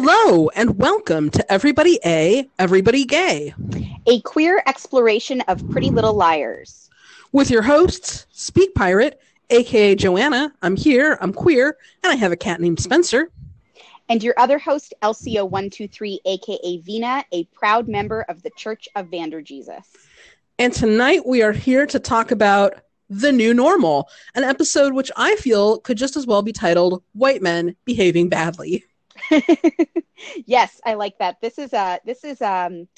Hello and welcome to Everybody A, Everybody Gay, a queer exploration of Pretty Little Liars. With your hosts, Speak Pirate, aka Joanna. I'm here, I'm queer, and I have a cat named Spencer. And your other host, LCO123, aka Vina, a proud member of the Church of Vander Jesus. And tonight we are here to talk about the new normal, an episode which I feel could just as well be titled White Men Behaving Badly. yes, I like that. This is a this is um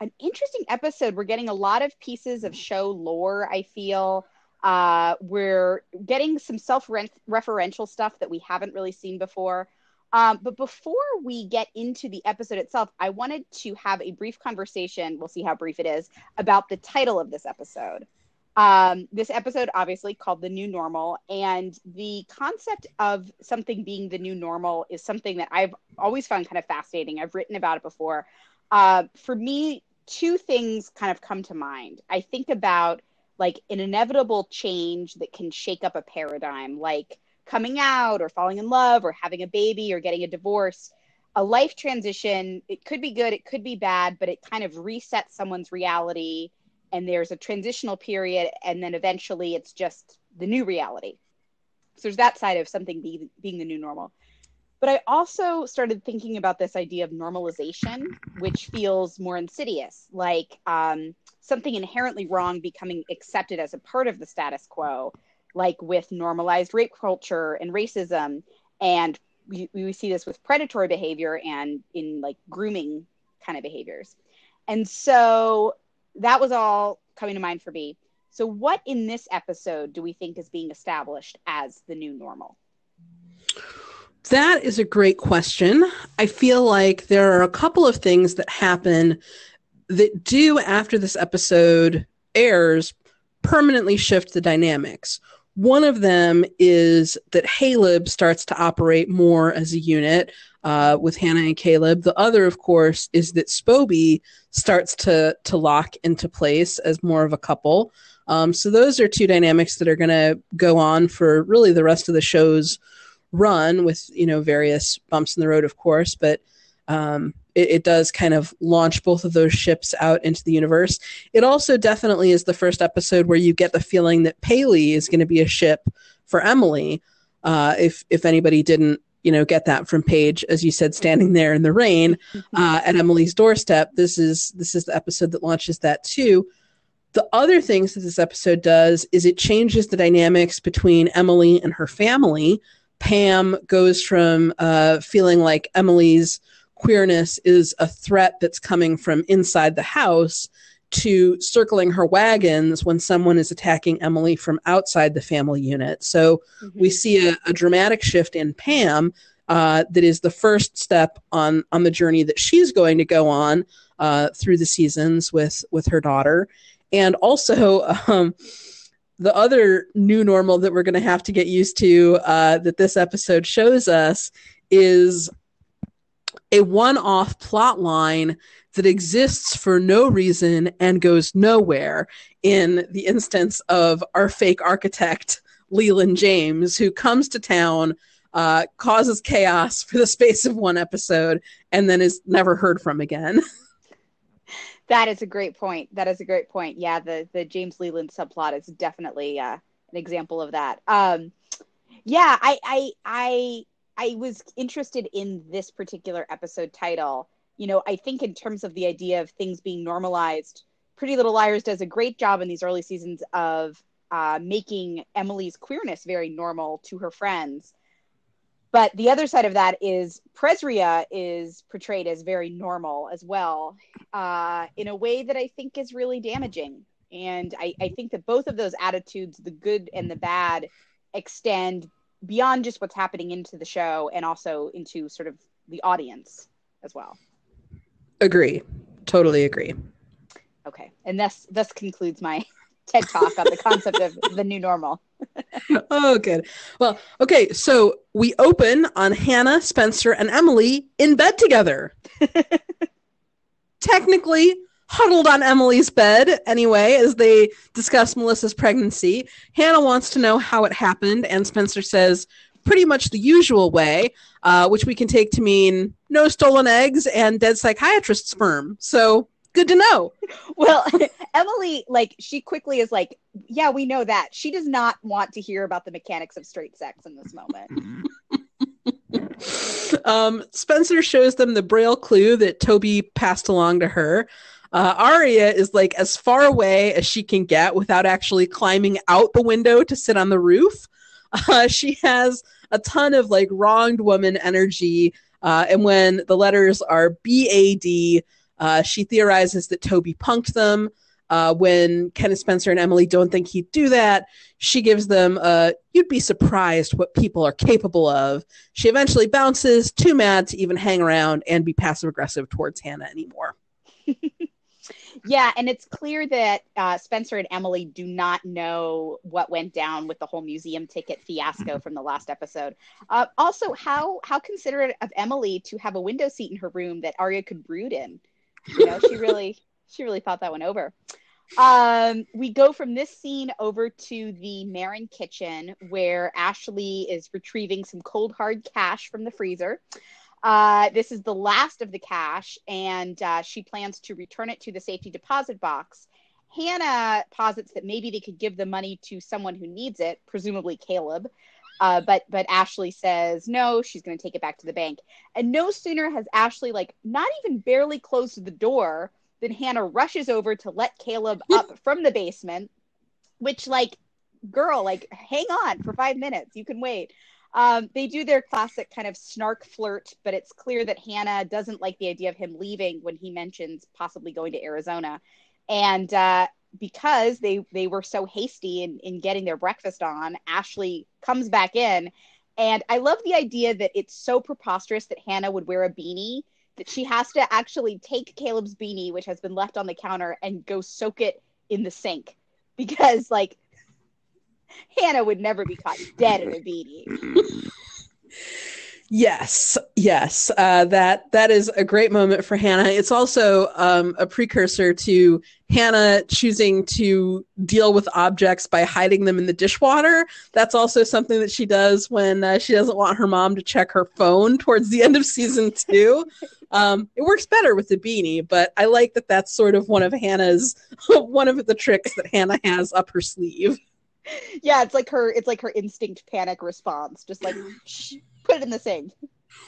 an interesting episode. We're getting a lot of pieces of show lore, I feel. Uh, we're getting some self-referential stuff that we haven't really seen before. Um, but before we get into the episode itself, I wanted to have a brief conversation. We'll see how brief it is about the title of this episode. Um, this episode, obviously, called The New Normal. And the concept of something being the new normal is something that I've always found kind of fascinating. I've written about it before. Uh, for me, two things kind of come to mind. I think about like an inevitable change that can shake up a paradigm, like coming out or falling in love or having a baby or getting a divorce. A life transition, it could be good, it could be bad, but it kind of resets someone's reality and there's a transitional period and then eventually it's just the new reality. So there's that side of something being, being the new normal. But i also started thinking about this idea of normalization which feels more insidious like um, something inherently wrong becoming accepted as a part of the status quo like with normalized rape culture and racism. And we, we see this with predatory behavior and in like grooming kind of behaviors. And so that was all coming to mind for me. So, what in this episode do we think is being established as the new normal? That is a great question. I feel like there are a couple of things that happen that do, after this episode airs, permanently shift the dynamics. One of them is that Haleb starts to operate more as a unit uh, with Hannah and Caleb. The other, of course, is that Spoby starts to to lock into place as more of a couple. Um, so those are two dynamics that are going to go on for really the rest of the show's run, with you know various bumps in the road, of course, but. Um, it, it, does kind of launch both of those ships out into the universe. It also definitely is the first episode where you get the feeling that Paley is going to be a ship for Emily. Uh, if if anybody didn't you know get that from Paige, as you said, standing there in the rain mm-hmm. uh, at Emily's doorstep. This is this is the episode that launches that too. The other things that this episode does is it changes the dynamics between Emily and her family. Pam goes from uh, feeling like Emily's queerness is a threat that's coming from inside the house to circling her wagons when someone is attacking Emily from outside the family unit. So mm-hmm. we see a, a, dramatic shift in Pam uh, that is the first step on on the journey that she's going to go on uh, through the seasons with with her daughter, and also. Um, the other new normal that we're going to have to get used to uh, that this episode shows us is a one off plot line that exists for no reason and goes nowhere in the instance of our fake architect, Leland James, who comes to town, uh, causes chaos for the space of one episode, and then is never heard from again. that is a great point. That is a great point. Yeah, the, the James Leland subplot is definitely uh, an example of that. Um, yeah, I, I, I, I was interested in this particular episode title you know, I think in terms of the idea of things being normalized, Pretty Little Liars does a great job in these early seasons of uh, making Emily's queerness very normal to her friends. But the other side of that is Presria is portrayed as very normal as well, uh, in a way that I think is really damaging. And I, I think that both of those attitudes, the good and the bad, extend beyond just what's happening into the show and also into sort of the audience as well. Agree. Totally agree. Okay. And this this concludes my TED talk on the concept of the new normal. oh, good. Well, okay. So we open on Hannah, Spencer, and Emily in bed together. Technically huddled on Emily's bed anyway, as they discuss Melissa's pregnancy. Hannah wants to know how it happened, and Spencer says, pretty much the usual way, uh, which we can take to mean no stolen eggs and dead psychiatrist sperm. So good to know. Well, Emily, like, she quickly is like, yeah, we know that. She does not want to hear about the mechanics of straight sex in this moment. um, Spencer shows them the braille clue that Toby passed along to her. Uh, Aria is like as far away as she can get without actually climbing out the window to sit on the roof. Uh, she has a ton of like wronged woman energy. Uh, and when the letters are BAD, uh, she theorizes that Toby punked them. Uh, when Kenneth Spencer and Emily don't think he'd do that, she gives them a you'd be surprised what people are capable of. She eventually bounces, too mad to even hang around and be passive aggressive towards Hannah anymore. yeah, and it's clear that uh, Spencer and Emily do not know what went down with the whole museum ticket fiasco from the last episode. Uh, also, how how considerate of Emily to have a window seat in her room that Aria could brood in. You know, she really she really thought that one over. Um, we go from this scene over to the Marin kitchen where Ashley is retrieving some cold hard cash from the freezer. Uh, this is the last of the cash, and uh, she plans to return it to the safety deposit box. Hannah posits that maybe they could give the money to someone who needs it, presumably Caleb. Uh, but but Ashley says no, she's going to take it back to the bank. And no sooner has Ashley like not even barely closed the door than Hannah rushes over to let Caleb up from the basement, which like girl, like hang on for five minutes, you can wait. Um, they do their classic kind of snark flirt, but it's clear that Hannah doesn't like the idea of him leaving when he mentions possibly going to Arizona. And uh, because they they were so hasty in, in getting their breakfast on, Ashley comes back in. And I love the idea that it's so preposterous that Hannah would wear a beanie that she has to actually take Caleb's beanie, which has been left on the counter, and go soak it in the sink because, like, Hannah would never be caught dead in a beanie. Yes, yes, uh, that that is a great moment for Hannah. It's also um, a precursor to Hannah choosing to deal with objects by hiding them in the dishwater. That's also something that she does when uh, she doesn't want her mom to check her phone towards the end of season two. Um, it works better with the beanie, but I like that that's sort of one of Hannah's one of the tricks that Hannah has up her sleeve. Yeah, it's like her it's like her instinct panic response, just like shh, put it in the sink.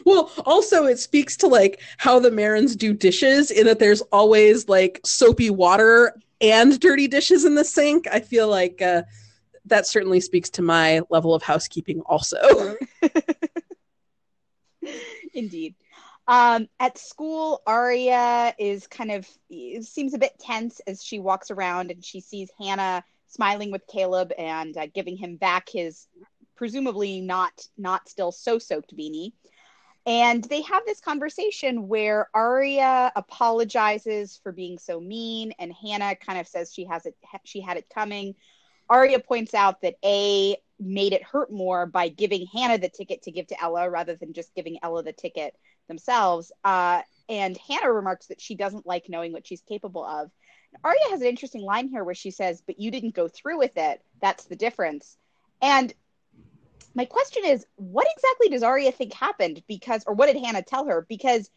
Well, also it speaks to like how the Marins do dishes in that there's always like soapy water and dirty dishes in the sink. I feel like uh, that certainly speaks to my level of housekeeping also. Indeed. Um, at school, Aria is kind of seems a bit tense as she walks around and she sees Hannah smiling with Caleb and uh, giving him back his presumably not not still so soaked beanie. And they have this conversation where Aria apologizes for being so mean, and Hannah kind of says she has it she had it coming. Aria points out that A made it hurt more by giving Hannah the ticket to give to Ella rather than just giving Ella the ticket themselves. Uh, and Hannah remarks that she doesn't like knowing what she's capable of. Aria has an interesting line here where she says, But you didn't go through with it. That's the difference. And my question is, what exactly does Aria think happened? Because, or what did Hannah tell her? Because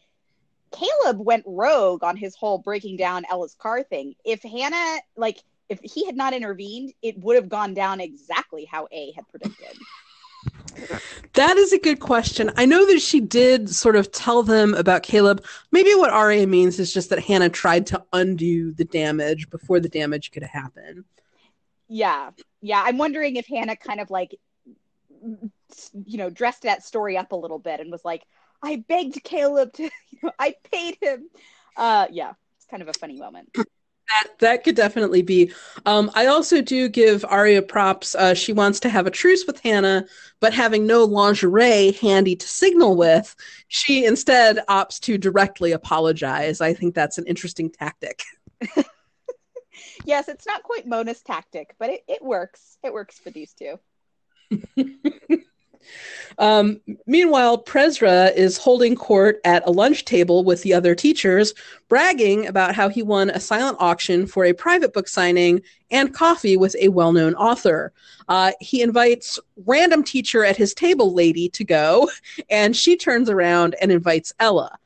Caleb went rogue on his whole breaking down Ella's car thing. If Hannah, like, if he had not intervened, it would have gone down exactly how A had predicted. That is a good question. I know that she did sort of tell them about Caleb. Maybe what Aria means is just that Hannah tried to undo the damage before the damage could happen. Yeah. Yeah. I'm wondering if Hannah kind of like, you know, dressed that story up a little bit and was like, I begged Caleb to, you know, I paid him. Uh, yeah. It's kind of a funny moment that that could definitely be. Um, I also do give Aria props. Uh, she wants to have a truce with Hannah, but having no lingerie handy to signal with, she instead opts to directly apologize. I think that's an interesting tactic. yes, it's not quite Mona's tactic, but it, it works. It works for these two. Um, meanwhile, Presra is holding court at a lunch table with the other teachers, bragging about how he won a silent auction for a private book signing and coffee with a well known author. Uh, he invites random teacher at his table lady to go, and she turns around and invites Ella.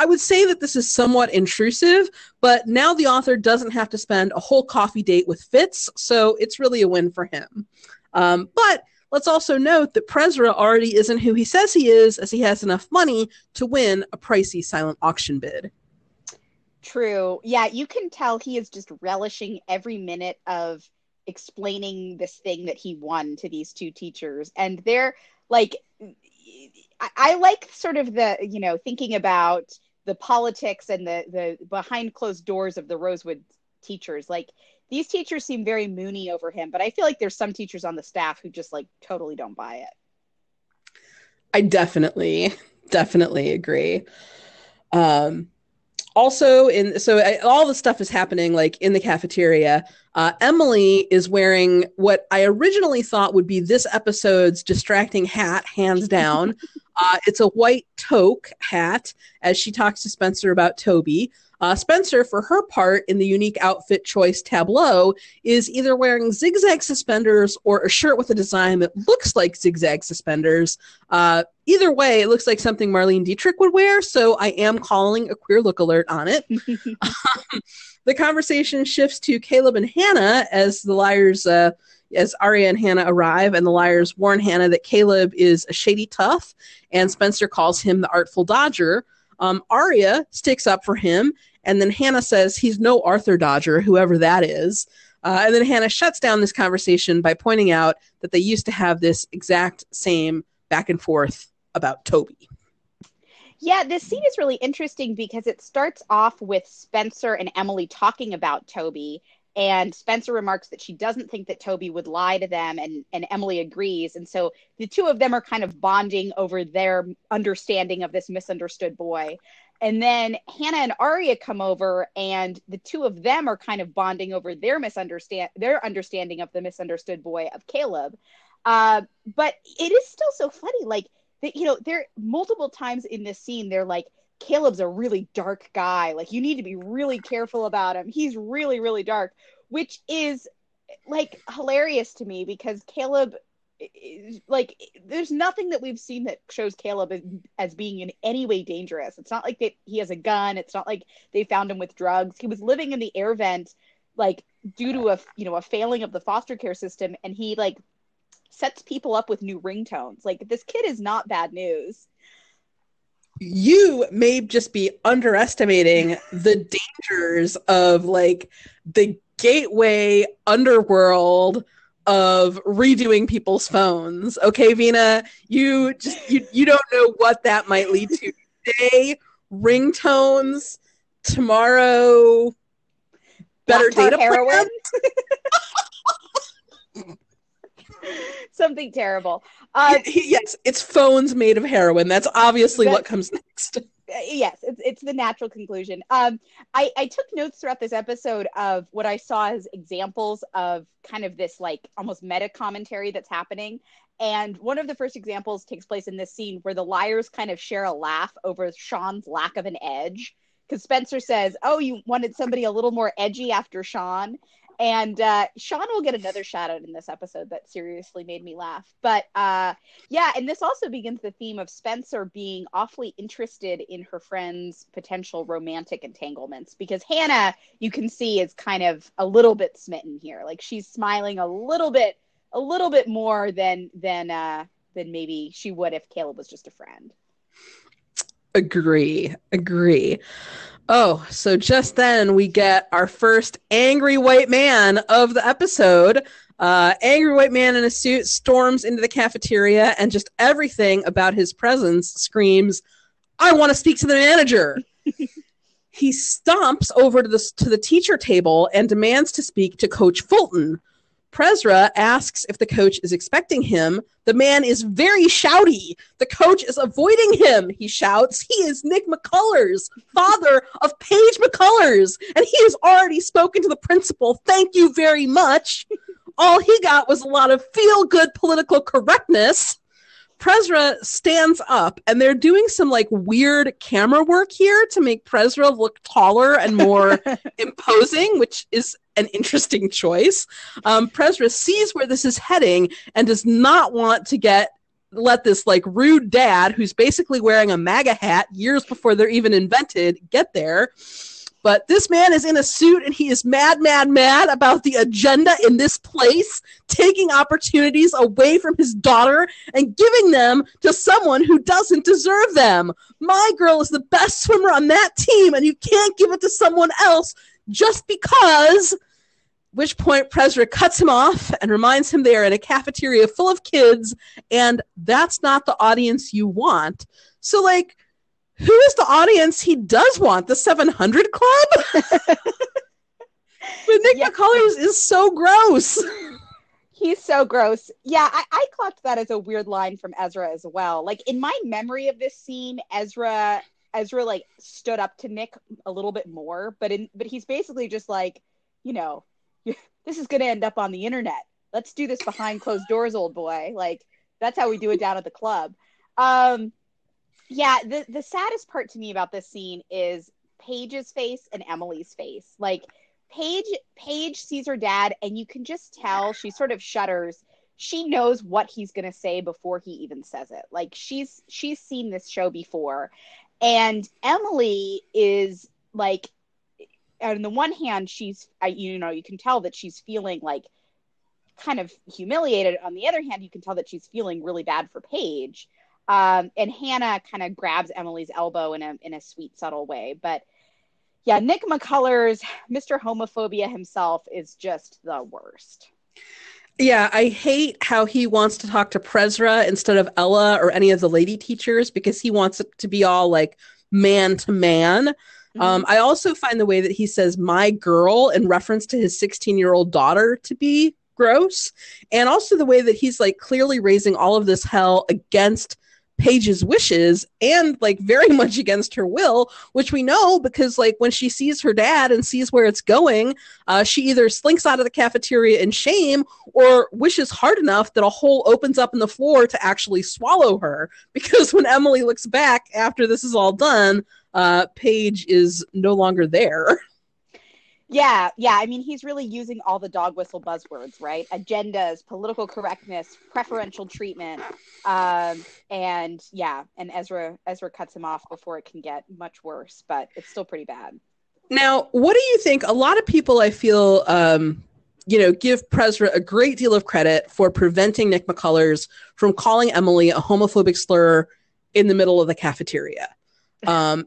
I would say that this is somewhat intrusive, but now the author doesn't have to spend a whole coffee date with Fitz, so it's really a win for him. Um, but let's also note that Presra already isn't who he says he is, as he has enough money to win a pricey silent auction bid. True. Yeah, you can tell he is just relishing every minute of explaining this thing that he won to these two teachers. And they're like, I, I like sort of the, you know, thinking about the politics and the the behind closed doors of the Rosewood teachers. Like these teachers seem very moony over him, but I feel like there's some teachers on the staff who just like totally don't buy it. I definitely, definitely agree. Um, also in so I, all the stuff is happening like in the cafeteria uh, emily is wearing what i originally thought would be this episode's distracting hat hands down uh, it's a white toque hat as she talks to spencer about toby uh, Spencer, for her part in the unique outfit choice tableau, is either wearing zigzag suspenders or a shirt with a design that looks like zigzag suspenders. Uh, either way, it looks like something Marlene Dietrich would wear, so I am calling a queer look alert on it. um, the conversation shifts to Caleb and Hannah as the liars. Uh, as Aria and Hannah arrive, and the liars warn Hannah that Caleb is a shady tough, and Spencer calls him the artful dodger. Um, Aria sticks up for him, and then Hannah says he's no Arthur Dodger, whoever that is. Uh, and then Hannah shuts down this conversation by pointing out that they used to have this exact same back and forth about Toby. Yeah, this scene is really interesting because it starts off with Spencer and Emily talking about Toby, and Spencer remarks that she doesn't think that Toby would lie to them, and, and Emily agrees. And so the two of them are kind of bonding over their understanding of this misunderstood boy. And then Hannah and Aria come over, and the two of them are kind of bonding over their misunderstand their understanding of the misunderstood boy of Caleb. Uh, but it is still so funny, like that. You know, there multiple times in this scene, they're like, Caleb's a really dark guy. Like you need to be really careful about him. He's really, really dark, which is like hilarious to me because Caleb like there's nothing that we've seen that shows Caleb as, being in any way dangerous. It's not like that he has a gun. It's not like they found him with drugs. He was living in the air vent like due to a you know a failing of the foster care system and he like sets people up with new ringtones. Like this kid is not bad news. You may just be underestimating the dangers of like the gateway underworld of redoing people's phones. Okay, Vina, you just you, you don't know what that might lead to. Today, ringtones. Tomorrow, better data heroin. Something terrible. Uh, yes, it's phones made of heroin. That's obviously what comes next. yes, it's it's the natural conclusion. Um, I I took notes throughout this episode of what I saw as examples of kind of this like almost meta commentary that's happening. And one of the first examples takes place in this scene where the liars kind of share a laugh over Sean's lack of an edge. Because Spencer says, "Oh, you wanted somebody a little more edgy after Sean," and uh, Sean will get another shout out in this episode that seriously made me laugh. But uh, yeah, and this also begins the theme of Spencer being awfully interested in her friend's potential romantic entanglements because Hannah, you can see, is kind of a little bit smitten here. Like she's smiling a little bit, a little bit more than than uh, than maybe she would if Caleb was just a friend. Agree, agree. Oh, so just then we get our first angry white man of the episode. Uh, angry white man in a suit storms into the cafeteria, and just everything about his presence screams, "I want to speak to the manager." he stomps over to the to the teacher table and demands to speak to Coach Fulton. Presra asks if the coach is expecting him. The man is very shouty. The coach is avoiding him. He shouts, He is Nick McCullers, father of Paige McCullers, and he has already spoken to the principal. Thank you very much. All he got was a lot of feel good political correctness. Presra stands up and they're doing some like weird camera work here to make Presra look taller and more imposing, which is an interesting choice. Um, sees where this is heading and does not want to get let this like rude dad who's basically wearing a MAGA hat years before they're even invented get there. But this man is in a suit and he is mad, mad, mad about the agenda in this place, taking opportunities away from his daughter and giving them to someone who doesn't deserve them. My girl is the best swimmer on that team, and you can't give it to someone else just because. Which point Prezra cuts him off and reminds him they are in a cafeteria full of kids, and that's not the audience you want. So, like, who is the audience he does want? The 700 Club? but Nick yeah. McCullers is so gross. He's so gross. Yeah, I, I clocked that as a weird line from Ezra as well. Like in my memory of this scene, Ezra Ezra like stood up to Nick a little bit more, but in but he's basically just like, you know, this is going to end up on the internet. Let's do this behind closed doors, old boy. Like that's how we do it down at the club. Um, yeah, the the saddest part to me about this scene is Paige's face and Emily's face. Like Paige Paige sees her dad and you can just tell she sort of shudders. She knows what he's going to say before he even says it. Like she's she's seen this show before. And Emily is like on the one hand she's you know you can tell that she's feeling like kind of humiliated on the other hand you can tell that she's feeling really bad for paige um, and Hannah kind of grabs Emily's elbow in a in a sweet, subtle way. But yeah, Nick McCullers, Mr. Homophobia himself, is just the worst. Yeah, I hate how he wants to talk to Prezra instead of Ella or any of the lady teachers because he wants it to be all like man to man. Um, I also find the way that he says "my girl" in reference to his 16 year old daughter to be gross, and also the way that he's like clearly raising all of this hell against Paige's wishes and like very much against her will, which we know because like when she sees her dad and sees where it's going, uh, she either slinks out of the cafeteria in shame or wishes hard enough that a hole opens up in the floor to actually swallow her. Because when Emily looks back after this is all done, uh, Paige is no longer there. Yeah, yeah. I mean, he's really using all the dog whistle buzzwords, right? Agendas, political correctness, preferential treatment, um, and yeah. And Ezra Ezra cuts him off before it can get much worse, but it's still pretty bad. Now, what do you think? A lot of people, I feel, um, you know, give Prezra a great deal of credit for preventing Nick McCullers from calling Emily a homophobic slur in the middle of the cafeteria. Um,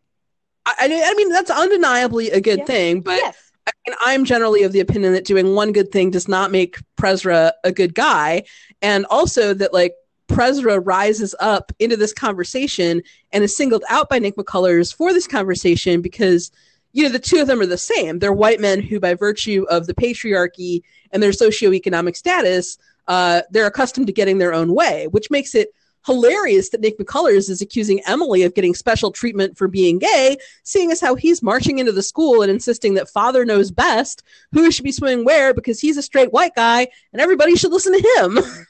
I, I mean, that's undeniably a good thing, but. Yes I mean, I'm generally of the opinion that doing one good thing does not make Presra a good guy, and also that like Presra rises up into this conversation and is singled out by Nick McCullers for this conversation because you know the two of them are the same. They're white men who, by virtue of the patriarchy and their socioeconomic status, uh, they're accustomed to getting their own way, which makes it hilarious that Nick McCullers is accusing Emily of getting special treatment for being gay, seeing as how he's marching into the school and insisting that father knows best who should be swimming where because he's a straight white guy and everybody should listen to him.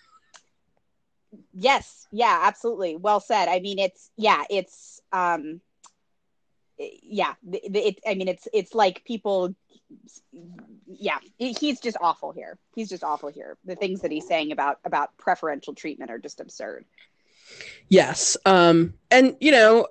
Yes, yeah, absolutely. Well said. I mean, it's yeah, it's um yeah, it, it I mean it's it's like people yeah, he's just awful here. He's just awful here. The things that he's saying about about preferential treatment are just absurd. Yes. Um, and, you know,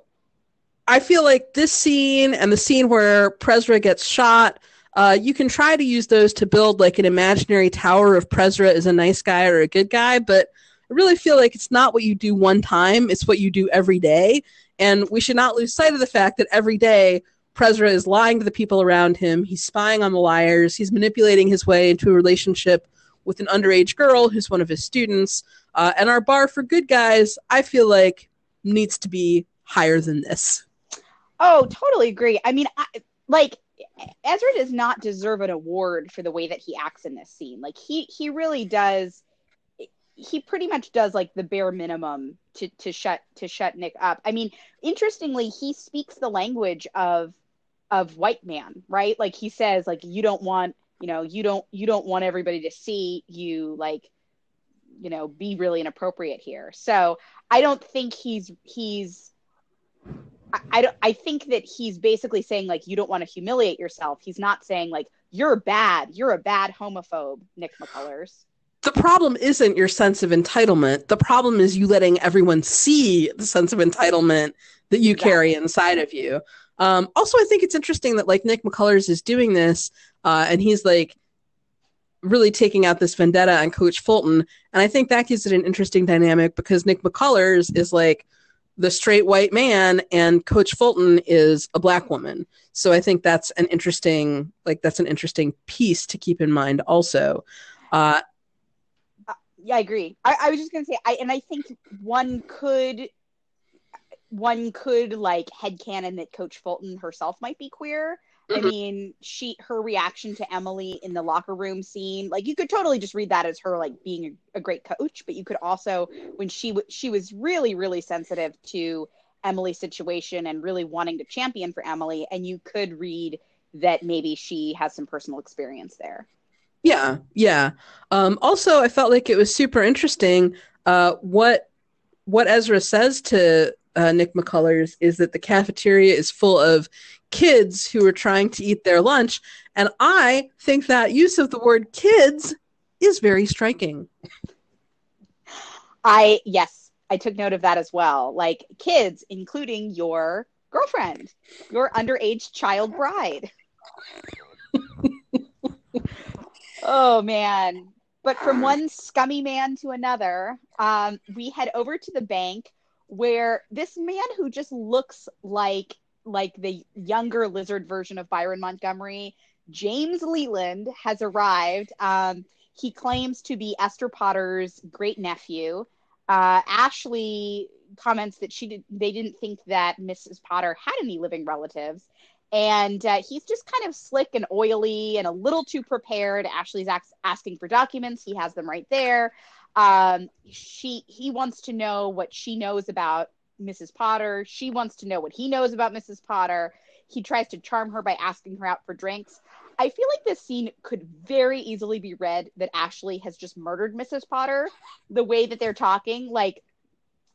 I feel like this scene and the scene where Presra gets shot, uh, you can try to use those to build like an imaginary tower of Presra is a nice guy or a good guy, but I really feel like it's not what you do one time, it's what you do every day. And we should not lose sight of the fact that every day Presra is lying to the people around him, he's spying on the liars, he's manipulating his way into a relationship with an underage girl who's one of his students. Uh, and our bar for good guys, I feel like, needs to be higher than this. Oh, totally agree. I mean, I, like Ezra does not deserve an award for the way that he acts in this scene. Like he he really does. He pretty much does like the bare minimum to to shut to shut Nick up. I mean, interestingly, he speaks the language of of white man, right? Like he says, like you don't want you know you don't you don't want everybody to see you like you know be really inappropriate here so I don't think he's he's I, I don't I think that he's basically saying like you don't want to humiliate yourself. He's not saying like you're bad, you're a bad homophobe, Nick McCullers. The problem isn't your sense of entitlement. The problem is you letting everyone see the sense of entitlement that you exactly. carry inside of you. Um, also, I think it's interesting that like Nick McCullers is doing this, uh, and he's like really taking out this vendetta on Coach Fulton, and I think that gives it an interesting dynamic because Nick McCullers is like the straight white man, and Coach Fulton is a black woman. So I think that's an interesting like that's an interesting piece to keep in mind also. Uh, uh yeah, I agree. I, I was just gonna say, I and I think one could one could like headcanon that Coach Fulton herself might be queer. Mm-hmm. I mean, she her reaction to Emily in the locker room scene, like you could totally just read that as her like being a, a great coach, but you could also when she w- she was really really sensitive to Emily's situation and really wanting to champion for Emily, and you could read that maybe she has some personal experience there. Yeah, yeah. Um, also, I felt like it was super interesting uh, what what Ezra says to uh, Nick McCullers is that the cafeteria is full of kids who are trying to eat their lunch. And I think that use of the word kids is very striking. I, yes, I took note of that as well. Like kids, including your girlfriend, your underage child bride. oh, man. But from one scummy man to another, um, we head over to the bank where this man who just looks like like the younger lizard version of Byron Montgomery, James Leland, has arrived. Um, he claims to be Esther Potter's great nephew. Uh, Ashley comments that she did, they didn't think that Mrs. Potter had any living relatives. And uh, he's just kind of slick and oily and a little too prepared. Ashley's ax- asking for documents. He has them right there. Um, she he wants to know what she knows about Mrs. Potter. She wants to know what he knows about Mrs. Potter. He tries to charm her by asking her out for drinks. I feel like this scene could very easily be read that Ashley has just murdered Mrs. Potter. The way that they're talking, like,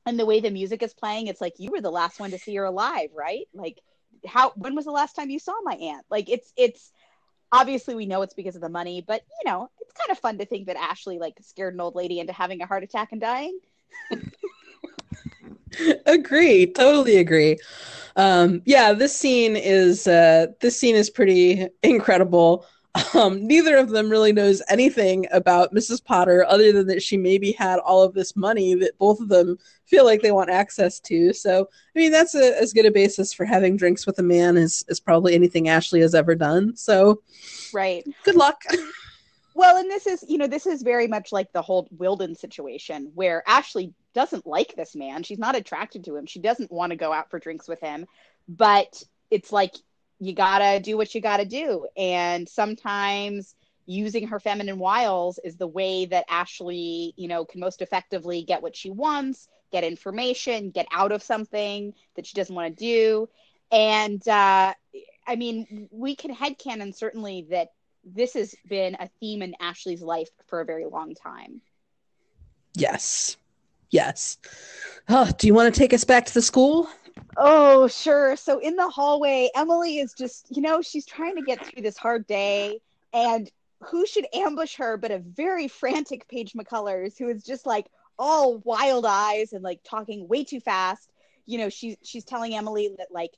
and the way the music is playing, it's like you were the last one to see her alive, right? Like, how? When was the last time you saw my aunt? Like, it's it's obviously we know it's because of the money, but you know, it's kind of fun to think that Ashley like scared an old lady into having a heart attack and dying. agree, totally agree. Um, yeah, this scene is uh, this scene is pretty incredible. Um, neither of them really knows anything about Mrs. Potter other than that she maybe had all of this money that both of them feel like they want access to. So, I mean, that's a, as good a basis for having drinks with a man as, as probably anything Ashley has ever done. So, right. Good luck. well, and this is, you know, this is very much like the whole Wilden situation where Ashley doesn't like this man. She's not attracted to him. She doesn't want to go out for drinks with him. But it's like you gotta do what you gotta do. And sometimes using her feminine wiles is the way that Ashley, you know, can most effectively get what she wants, get information, get out of something that she doesn't want to do. And uh, I mean, we can headcanon certainly that this has been a theme in Ashley's life for a very long time. Yes. Yes. Oh, do you want to take us back to the school? Oh, sure. So in the hallway, Emily is just, you know, she's trying to get through this hard day. And who should ambush her but a very frantic Paige McCullers, who is just like all wild eyes and like talking way too fast. You know, she's she's telling Emily that like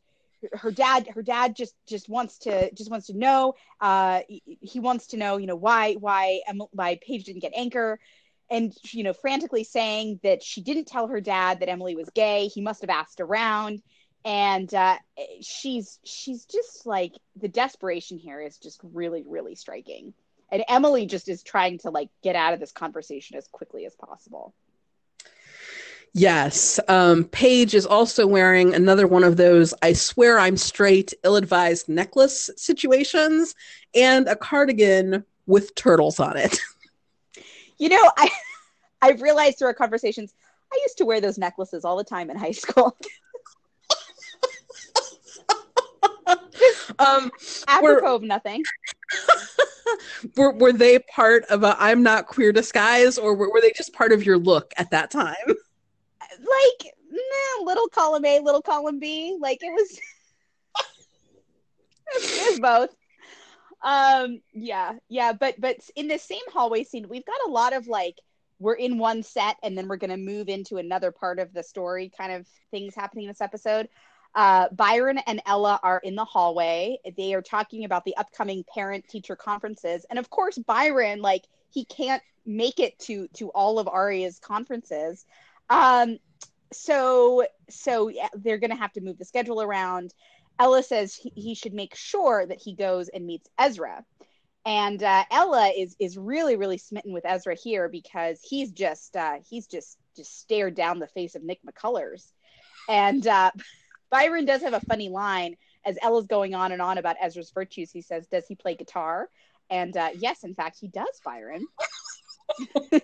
her dad her dad just just wants to just wants to know uh he wants to know you know why why why Paige didn't get anchor and you know frantically saying that she didn't tell her dad that Emily was gay. He must have asked around, and uh, she's she's just like the desperation here is just really really striking. And Emily just is trying to like get out of this conversation as quickly as possible. Yes. Um, Paige is also wearing another one of those I swear I'm straight, ill advised necklace situations and a cardigan with turtles on it. You know, I I've realized through our conversations, I used to wear those necklaces all the time in high school. um, apropos of nothing. were were they part of a I'm not queer disguise, or were, were they just part of your look at that time? like nah, little column A, little column B. Like it was, it was both. Um, yeah, yeah, but but in the same hallway scene, we've got a lot of like we're in one set and then we're going to move into another part of the story kind of things happening in this episode. Uh, Byron and Ella are in the hallway. They are talking about the upcoming parent teacher conferences. And of course, Byron, like, he can't make it to to all of Aria's conferences. Um, so so yeah, they're going to have to move the schedule around. Ella says he, he, should make sure that he goes and meets Ezra. And uh, Ella is is really really smitten with Ezra here because he's just uh, he's just just stared down the face of Nick McCullers. And uh, Byron does have a funny line as Ella's going on and on about Ezra's virtues. He says, "Does he play guitar?" And uh, yes, in fact, he does, Byron.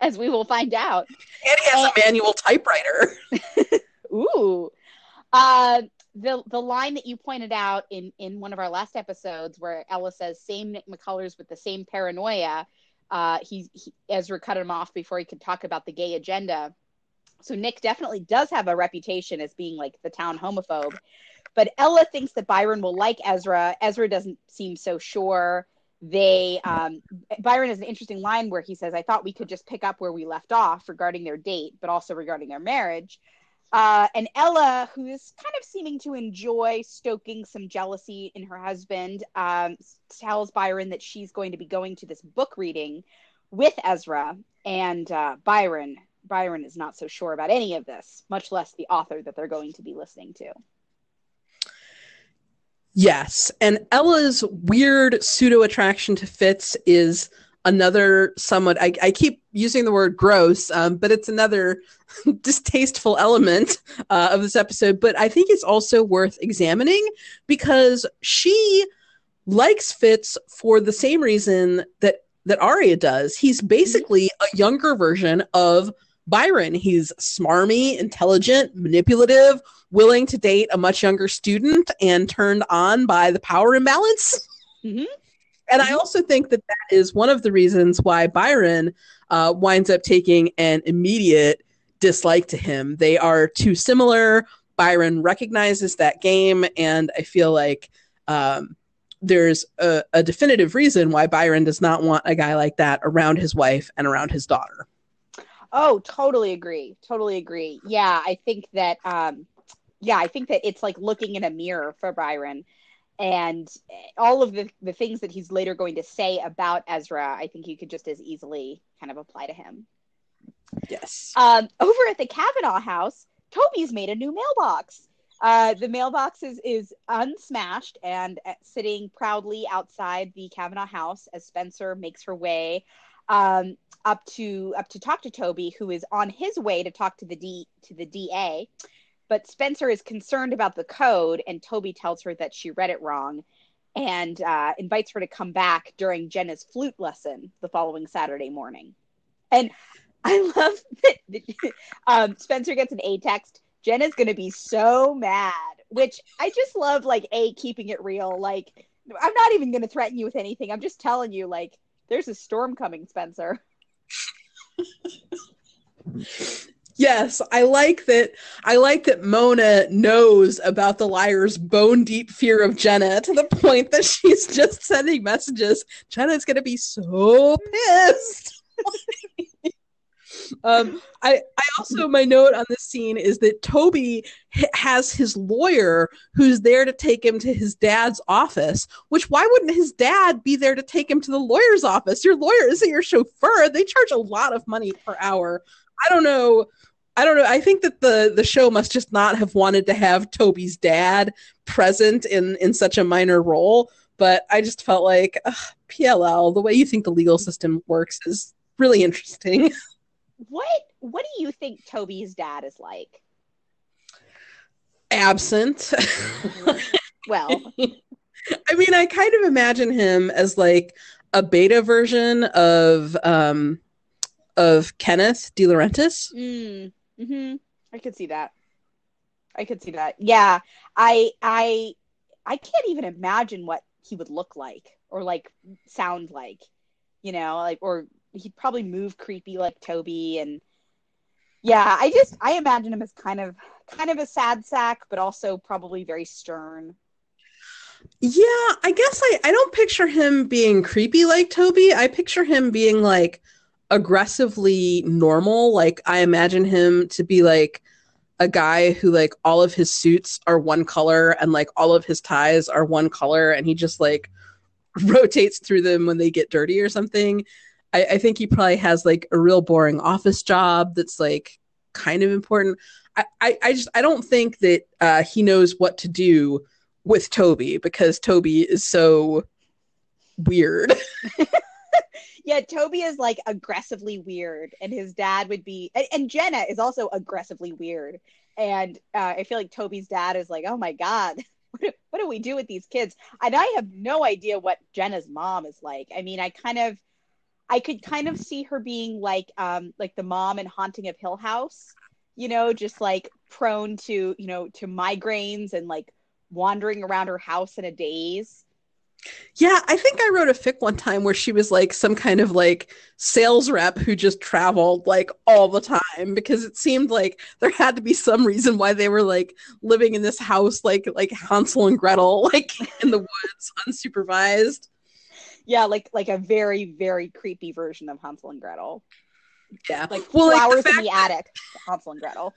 as we will find out. And he has and, a manual typewriter. ooh. Uh, the the line that you pointed out in in one of our last episodes where Ella says same Nick McCullers with the same paranoia. Uh, he, he Ezra cut him off before he could talk about the gay agenda. So Nick definitely does have a reputation as being like the town homophobe. But Ella thinks that Byron will like Ezra. Ezra doesn't seem so sure they um, byron has an interesting line where he says i thought we could just pick up where we left off regarding their date but also regarding their marriage uh, and ella who is kind of seeming to enjoy stoking some jealousy in her husband um, tells byron that she's going to be going to this book reading with ezra and uh, byron byron is not so sure about any of this much less the author that they're going to be listening to Yes. And Ella's weird pseudo attraction to Fitz is another somewhat, I, I keep using the word gross, um, but it's another distasteful element uh, of this episode. But I think it's also worth examining because she likes Fitz for the same reason that that Aria does. He's basically a younger version of Byron. He's smarmy, intelligent, manipulative, willing to date a much younger student, and turned on by the power imbalance. Mm-hmm. And I also think that that is one of the reasons why Byron uh, winds up taking an immediate dislike to him. They are too similar. Byron recognizes that game, and I feel like um, there's a, a definitive reason why Byron does not want a guy like that around his wife and around his daughter. Oh, totally agree. Totally agree. Yeah, I think that um yeah, I think that it's like looking in a mirror for Byron and all of the the things that he's later going to say about Ezra, I think you could just as easily kind of apply to him. Yes. Um over at the Cavanaugh house, Toby's made a new mailbox. Uh, the mailbox is, is unsmashed and uh, sitting proudly outside the Cavanaugh house as Spencer makes her way um, up to up to talk to Toby, who is on his way to talk to the D to the DA. But Spencer is concerned about the code, and Toby tells her that she read it wrong, and uh, invites her to come back during Jenna's flute lesson the following Saturday morning. And I love that um, Spencer gets an A text. Jenna's going to be so mad, which I just love. Like a keeping it real. Like I'm not even going to threaten you with anything. I'm just telling you, like there's a storm coming, Spencer. yes, I like that. I like that Mona knows about the liar's bone deep fear of Jenna to the point that she's just sending messages. Jenna's going to be so pissed. Um, I, I also my note on this scene is that Toby h- has his lawyer who's there to take him to his dad's office. Which why wouldn't his dad be there to take him to the lawyer's office? Your lawyer isn't your chauffeur. They charge a lot of money per hour. I don't know. I don't know. I think that the the show must just not have wanted to have Toby's dad present in in such a minor role. But I just felt like ugh, PLL, the way you think the legal system works, is really interesting. what what do you think Toby's dad is like? Absent. well, I mean, I kind of imagine him as like a beta version of um of Kenneth DiLaurentis. Mm, hmm I could see that. I could see that. Yeah, I I I can't even imagine what he would look like or like sound like, you know, like or he'd probably move creepy like Toby and Yeah, I just I imagine him as kind of kind of a sad sack, but also probably very stern. Yeah, I guess I, I don't picture him being creepy like Toby. I picture him being like aggressively normal. Like I imagine him to be like a guy who like all of his suits are one color and like all of his ties are one color and he just like rotates through them when they get dirty or something. I, I think he probably has like a real boring office job that's like kind of important. I, I, I just I don't think that uh, he knows what to do with Toby because Toby is so weird. yeah, Toby is like aggressively weird, and his dad would be, and, and Jenna is also aggressively weird. And uh, I feel like Toby's dad is like, oh my god, what do, what do we do with these kids? And I have no idea what Jenna's mom is like. I mean, I kind of, I could kind of see her being like, um, like the mom in Haunting of Hill House, you know, just like prone to, you know, to migraines and like wandering around her house in a daze. Yeah, I think I wrote a fic one time where she was like some kind of like sales rep who just traveled like all the time because it seemed like there had to be some reason why they were like living in this house like like Hansel and Gretel like in the woods unsupervised. Yeah, like like a very very creepy version of Hansel and Gretel. Yeah, like well, flowers like the in the attic, Hansel and Gretel.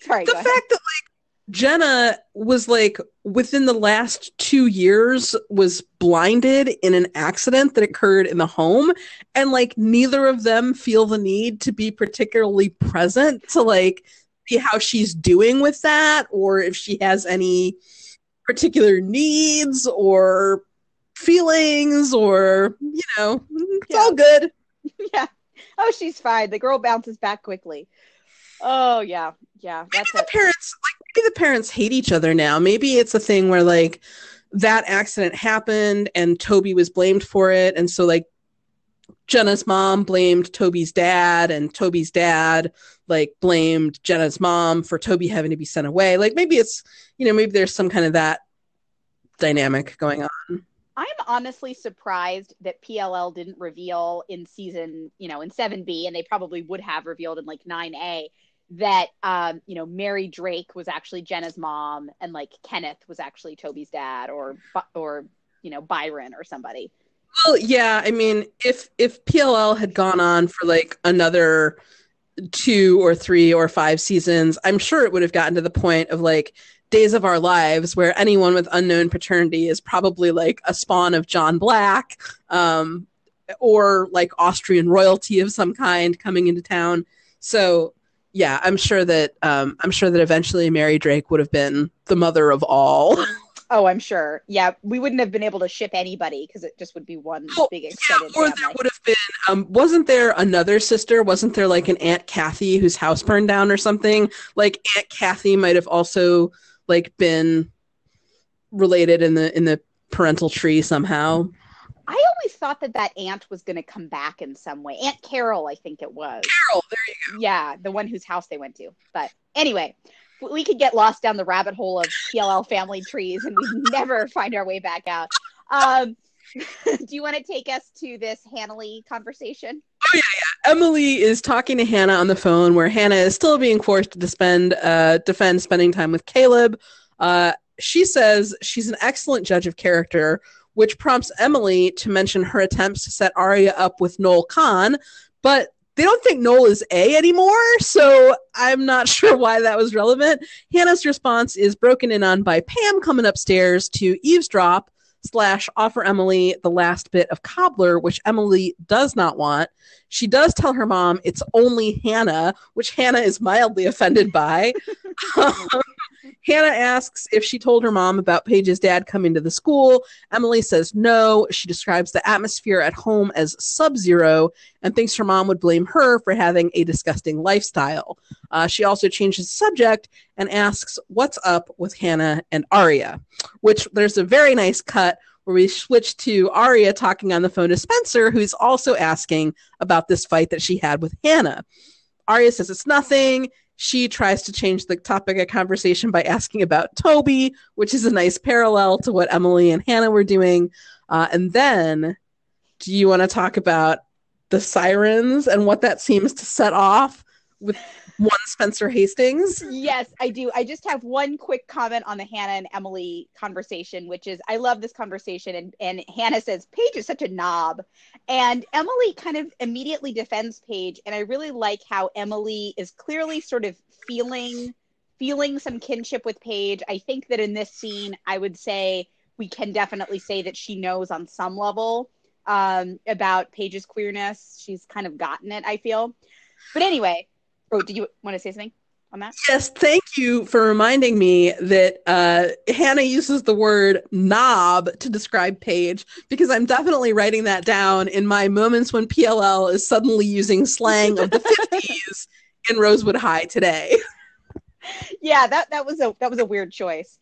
Sorry, the fact that like Jenna was like within the last two years was blinded in an accident that occurred in the home and like neither of them feel the need to be particularly present to like see how she's doing with that or if she has any particular needs or feelings or you know it's yeah. all good. Yeah. Oh she's fine. The girl bounces back quickly. Oh yeah. Yeah that's maybe the parents like maybe the parents hate each other now. Maybe it's a thing where like that accident happened and toby was blamed for it. And so like jenna's mom blamed toby's dad and toby's dad like blamed jenna's mom for toby having to be sent away. Like maybe it's you know maybe there's some kind of that dynamic going on. I'm honestly surprised that PLL didn't reveal in season, you know, in 7B, and they probably would have revealed in like 9A that um, you know Mary Drake was actually Jenna's mom, and like Kenneth was actually Toby's dad, or or you know Byron or somebody. Well, yeah, I mean, if if PLL had gone on for like another two or three or five seasons, I'm sure it would have gotten to the point of like Days of Our Lives, where anyone with unknown paternity is probably like a spawn of John Black, um, or like Austrian royalty of some kind coming into town. So yeah, I'm sure that um, I'm sure that eventually Mary Drake would have been the mother of all. Oh, I'm sure. Yeah, we wouldn't have been able to ship anybody because it just would be one oh, big extended yeah, or family. there would have been. Um, wasn't there another sister? Wasn't there like an Aunt Kathy whose house burned down or something? Like Aunt Kathy might have also like been related in the in the parental tree somehow. I always thought that that aunt was going to come back in some way. Aunt Carol, I think it was. Carol, there you go. Yeah, the one whose house they went to. But anyway, we could get lost down the rabbit hole of PLL family trees and we'd never find our way back out. Um, do you want to take us to this Hannah conversation? Oh yeah, yeah. Emily is talking to Hannah on the phone, where Hannah is still being forced to spend uh, defend spending time with Caleb. Uh, she says she's an excellent judge of character, which prompts Emily to mention her attempts to set Aria up with Noel Kahn, but they don't think Noel is A anymore, so I'm not sure why that was relevant. Hannah's response is broken in on by Pam coming upstairs to eavesdrop slash offer Emily the last bit of cobbler, which Emily does not want. She does tell her mom it's only Hannah, which Hannah is mildly offended by. um, Hannah asks if she told her mom about Paige's dad coming to the school. Emily says no. She describes the atmosphere at home as sub zero and thinks her mom would blame her for having a disgusting lifestyle. Uh, she also changes the subject and asks what's up with Hannah and Aria, which there's a very nice cut where we switch to Aria talking on the phone to Spencer, who's also asking about this fight that she had with Hannah. Aria says it's nothing she tries to change the topic of conversation by asking about Toby, which is a nice parallel to what Emily and Hannah were doing. Uh, and then, do you want to talk about the sirens and what that seems to set off with one Spencer Hastings. Yes, I do. I just have one quick comment on the Hannah and Emily conversation, which is I love this conversation. And, and Hannah says, Paige is such a knob. And Emily kind of immediately defends Paige. And I really like how Emily is clearly sort of feeling feeling some kinship with Paige. I think that in this scene, I would say we can definitely say that she knows on some level um, about Paige's queerness. She's kind of gotten it, I feel. But anyway, Oh, do you want to say something on that? Yes, thank you for reminding me that uh, Hannah uses the word knob to describe Paige because I'm definitely writing that down in my moments when PLL is suddenly using slang of the 50s in Rosewood High today. Yeah, that that was a that was a weird choice.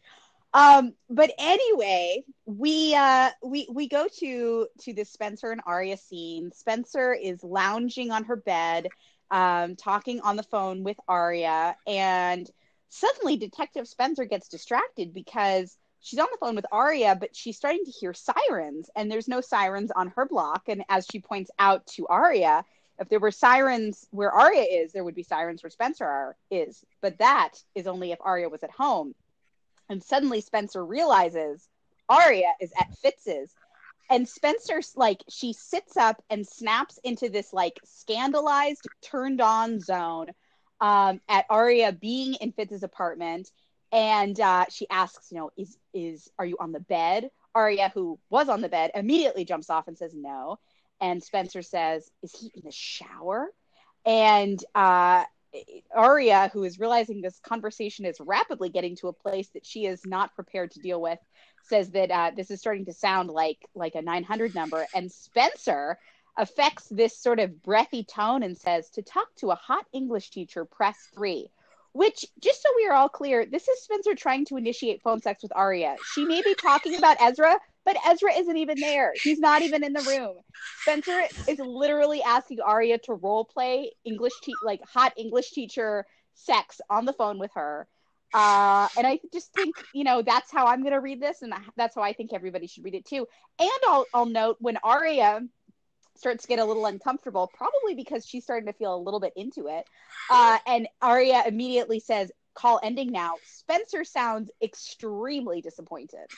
Um, but anyway, we uh, we we go to to the Spencer and Aria scene. Spencer is lounging on her bed um, talking on the phone with Aria, and suddenly Detective Spencer gets distracted because she's on the phone with Aria, but she's starting to hear sirens, and there's no sirens on her block. And as she points out to Aria, if there were sirens where Aria is, there would be sirens where Spencer are, is. But that is only if Aria was at home. And suddenly Spencer realizes Aria is at Fitz's and Spencer's like she sits up and snaps into this like scandalized, turned on zone um, at Aria being in Fitz's apartment, and uh, she asks, you know, is is are you on the bed? Aria, who was on the bed, immediately jumps off and says no, and Spencer says, is he in the shower? And uh, Aria, who is realizing this conversation is rapidly getting to a place that she is not prepared to deal with, says that uh, this is starting to sound like like a 900 number, and Spencer affects this sort of breathy tone and says, "To talk to a hot English teacher, press three. Which, just so we are all clear, this is Spencer trying to initiate phone sex with Aria. She may be talking about Ezra, but Ezra isn't even there. He's not even in the room. Spencer is literally asking Aria to role play English, te- like hot English teacher sex on the phone with her. Uh, and I just think, you know, that's how I'm going to read this, and that's how I think everybody should read it too. And I'll, I'll note when Aria starts to get a little uncomfortable, probably because she's starting to feel a little bit into it, uh, and Aria immediately says, "Call ending now." Spencer sounds extremely disappointed.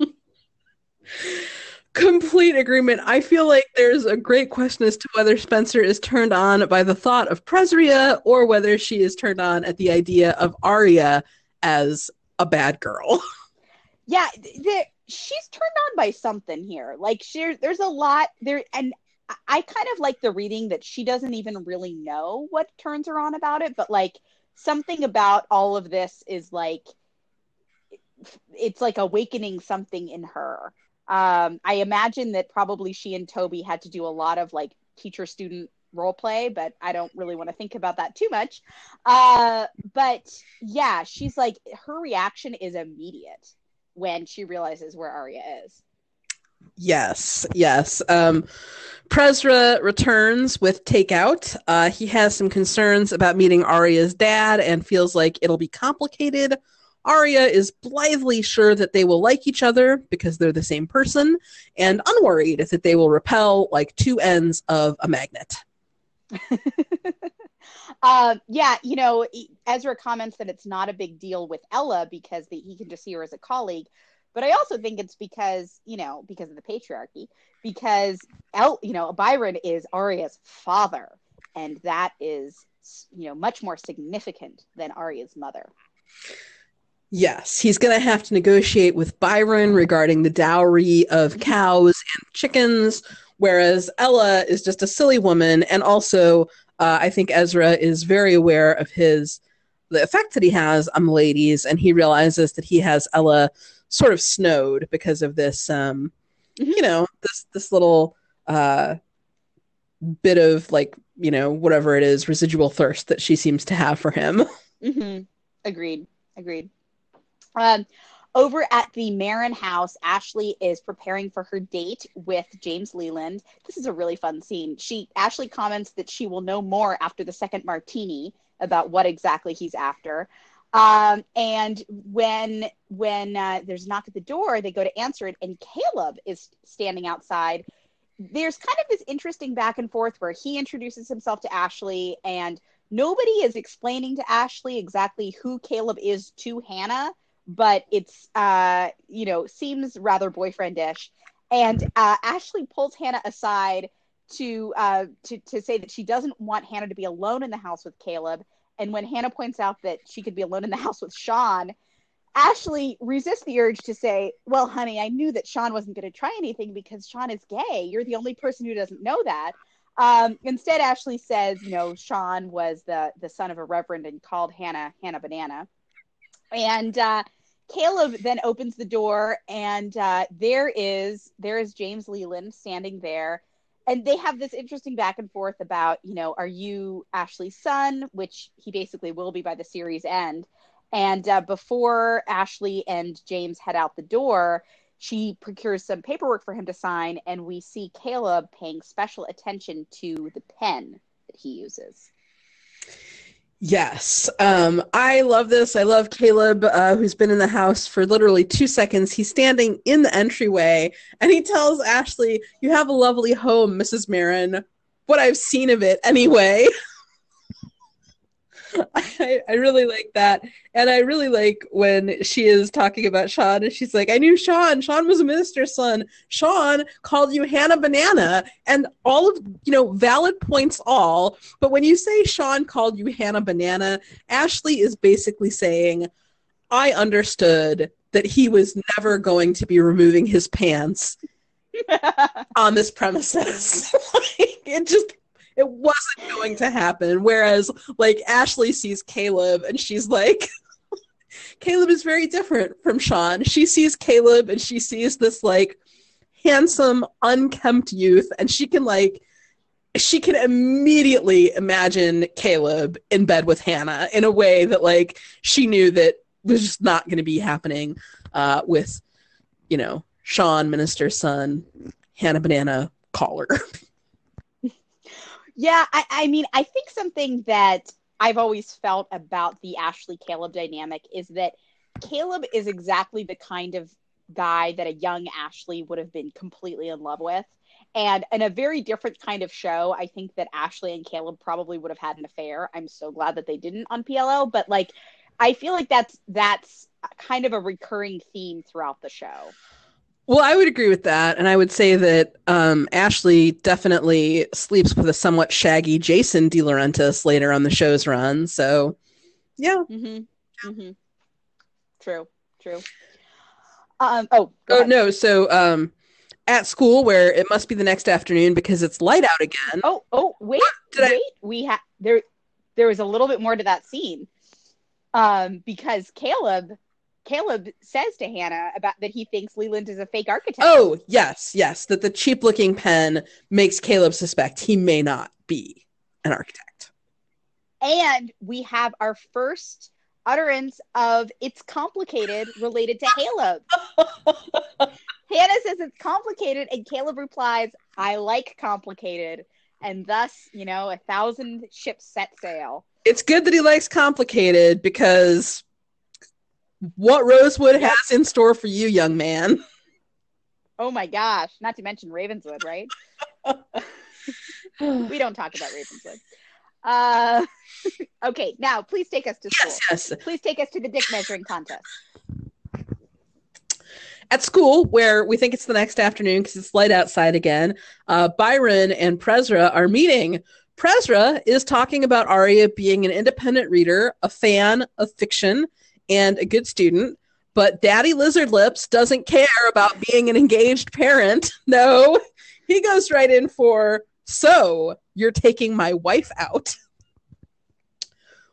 complete agreement. I feel like there's a great question as to whether Spencer is turned on by the thought of Presria or whether she is turned on at the idea of Aria as a bad girl. Yeah, the, she's turned on by something here. Like she, there's a lot there, and I kind of like the reading that she doesn't even really know what turns her on about it, but like something about all of this is like it's like awakening something in her um, I imagine that probably she and Toby had to do a lot of like teacher student role play, but I don't really want to think about that too much. Uh, but yeah, she's like, her reaction is immediate when she realizes where Aria is. Yes, yes. Um, Presra returns with takeout. Uh, he has some concerns about meeting Aria's dad and feels like it'll be complicated Aria is blithely sure that they will like each other because they're the same person, and unworried that they will repel like two ends of a magnet. uh, yeah, you know, Ezra comments that it's not a big deal with Ella because the, he can just see her as a colleague. But I also think it's because, you know, because of the patriarchy, because El, you know, Byron is Aria's father, and that is, you know, much more significant than Aria's mother. Yes, he's going to have to negotiate with Byron regarding the dowry of cows and chickens, whereas Ella is just a silly woman. And also, uh, I think Ezra is very aware of his the effect that he has on the ladies, and he realizes that he has Ella sort of snowed because of this, um, mm-hmm. you know, this this little uh, bit of like you know whatever it is residual thirst that she seems to have for him. Mm-hmm. Agreed. Agreed. Um, over at the Marin house, Ashley is preparing for her date with James Leland. This is a really fun scene. She Ashley comments that she will know more after the second martini about what exactly he's after. Um, and when when uh, there's a knock at the door, they go to answer it, and Caleb is standing outside. there's kind of this interesting back and forth where he introduces himself to Ashley and nobody is explaining to Ashley exactly who Caleb is to Hannah, but it's uh, you know, seems rather boyfriendish. And uh, Ashley pulls Hannah aside to uh to to say that she doesn't want Hannah to be alone in the house with Caleb. And when Hannah points out that she could be alone in the house with Sean, Ashley resists the urge to say, Well, honey, I knew that Sean wasn't going to try anything because Sean is gay. You're the only person who doesn't know that. Um, instead, Ashley says, you know, Sean was the the son of a reverend and called Hannah Hannah Banana. And uh, Caleb then opens the door, and uh, there is there is James Leland standing there, and they have this interesting back and forth about, you know, are you Ashley's son, which he basically will be by the series end. And uh, before Ashley and James head out the door, she procures some paperwork for him to sign, and we see Caleb paying special attention to the pen that he uses. Yes. Um, I love this. I love Caleb, uh, who's been in the house for literally two seconds. He's standing in the entryway and he tells Ashley, You have a lovely home, Mrs. Marin. What I've seen of it, anyway. I, I really like that. And I really like when she is talking about Sean and she's like, I knew Sean. Sean was a minister's son. Sean called you Hannah Banana. And all of, you know, valid points all. But when you say Sean called you Hannah Banana, Ashley is basically saying, I understood that he was never going to be removing his pants on this premises. like, it just it wasn't going to happen. Whereas, like, Ashley sees Caleb and she's like, Caleb is very different from Sean. She sees Caleb and she sees this, like, handsome, unkempt youth, and she can, like, she can immediately imagine Caleb in bed with Hannah in a way that, like, she knew that was just not going to be happening uh, with, you know, Sean, minister's son, Hannah Banana, caller. Yeah, I, I mean, I think something that I've always felt about the Ashley Caleb dynamic is that Caleb is exactly the kind of guy that a young Ashley would have been completely in love with. And in a very different kind of show, I think that Ashley and Caleb probably would have had an affair. I'm so glad that they didn't on PLL, but like I feel like that's that's kind of a recurring theme throughout the show. Well, I would agree with that. And I would say that um, Ashley definitely sleeps with a somewhat shaggy Jason DiLaurentis later on the show's run. So, yeah. Mm-hmm. Mm-hmm. True, true. Um, oh, oh ahead. no. So, um, at school where it must be the next afternoon because it's light out again. Oh, oh, wait, wait. I... We have there. There was a little bit more to that scene, um, because Caleb Caleb says to Hannah about that he thinks Leland is a fake architect. Oh, yes, yes. That the cheap looking pen makes Caleb suspect he may not be an architect. And we have our first utterance of it's complicated related to Caleb. Hannah says it's complicated, and Caleb replies, I like complicated. And thus, you know, a thousand ships set sail. It's good that he likes complicated because what Rosewood has in store for you, young man. Oh my gosh. Not to mention Ravenswood, right? we don't talk about Ravenswood. Uh, okay, now please take us to school. Yes, yes. Please take us to the dick measuring contest. At school, where we think it's the next afternoon because it's light outside again, uh, Byron and Presra are meeting. Presra is talking about Aria being an independent reader, a fan of fiction, and a good student, but Daddy Lizard Lips doesn't care about being an engaged parent. No, he goes right in for, so you're taking my wife out.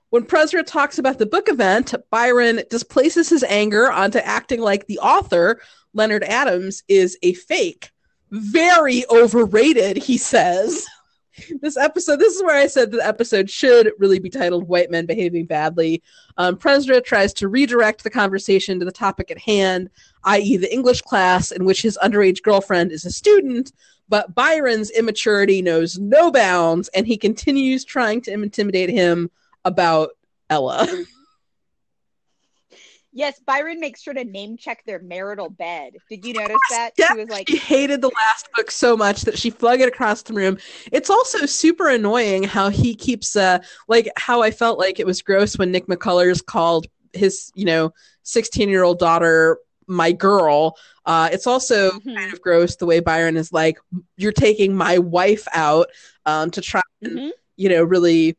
When Presra talks about the book event, Byron displaces his anger onto acting like the author, Leonard Adams, is a fake. Very overrated, he says this episode this is where i said the episode should really be titled white men behaving badly. Um, Presra tries to redirect the conversation to the topic at hand i.e the english class in which his underage girlfriend is a student but byron's immaturity knows no bounds and he continues trying to intimidate him about ella Yes, Byron makes sure to name check their marital bed. Did you notice that? Yeah, she was like, she hated the last book so much that she flung it across the room. It's also super annoying how he keeps, uh, like, how I felt like it was gross when Nick McCullers called his, you know, 16 year old daughter my girl. Uh, it's also Mhm. kind of gross the way Byron is like, you're taking my wife out um, to try and, Mhm. you know, really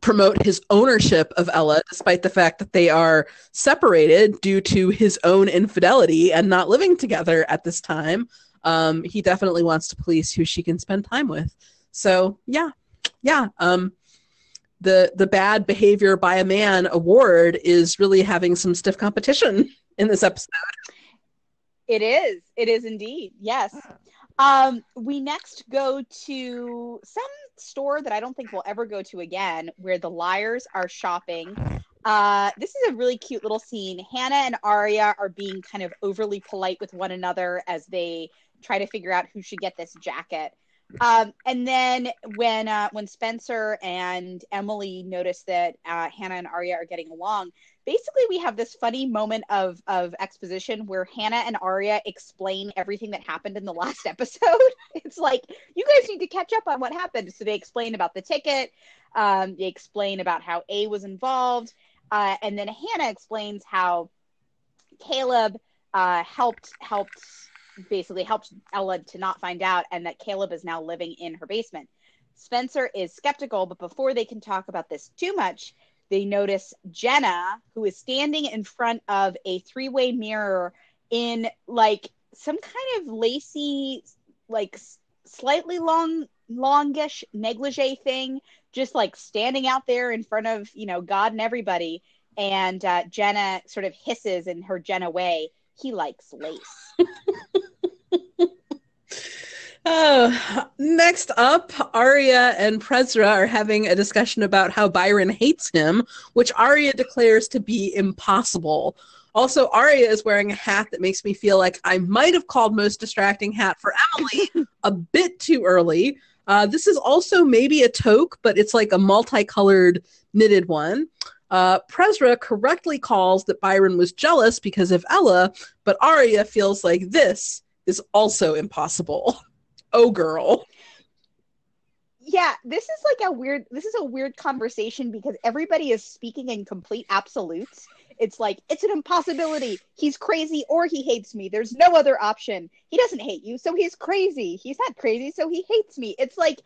promote his ownership of Ella, despite the fact that they are separated due to his own infidelity and not living together at this time. Um, he definitely wants to police who she can spend time with. So yeah, yeah. Um, the the bad behavior by a man award is really having some stiff competition in this episode. It is. It is indeed. Yes. Um, we next go to some store that I don't think we'll ever go to again, where the liars are shopping. Uh, this is a really cute little scene. Hannah and Aria are being kind of overly polite with one another as they try to figure out who should get this jacket. Um, and then when uh, when Spencer and Emily notice that uh, Hannah and Aria are getting along, basically we have this funny moment of of exposition where Hannah and Aria explain everything that happened in the last episode. It's like you guys need to catch up on what happened. So they explain about the ticket. Um, they explain about how A was involved, uh, and then Hannah explains how Caleb uh, helped helped basically helped Ella to not find out, and that Caleb is now living in her basement. Spencer is skeptical, but before they can talk about this too much, they notice Jenna, who is standing in front of a three way mirror in like some kind of lacy, like slightly long, longish negligee thing, just like standing out there in front of, you know, God and everybody. And uh, Jenna sort of hisses in her Jenna way, he likes lace. Oh, next up, Aria and Prezra are having a discussion about how Byron hates him, which Aria declares to be impossible. Also, Aria is wearing a hat that makes me feel like I might have called most distracting hat for Emily a bit too early. Uh, this is also maybe a toque, but it's like a multicolored knitted one. Uh, Prezra correctly calls that Byron was jealous because of Ella, but Aria feels like this is also impossible. Oh, girl. yeah this is like a weird this is a weird conversation because everybody is speaking in complete absolutes. It's like it's an impossibility. He's crazy or he hates me. There's no other option. He doesn't hate you so he's crazy. He's not crazy so he hates me. It's like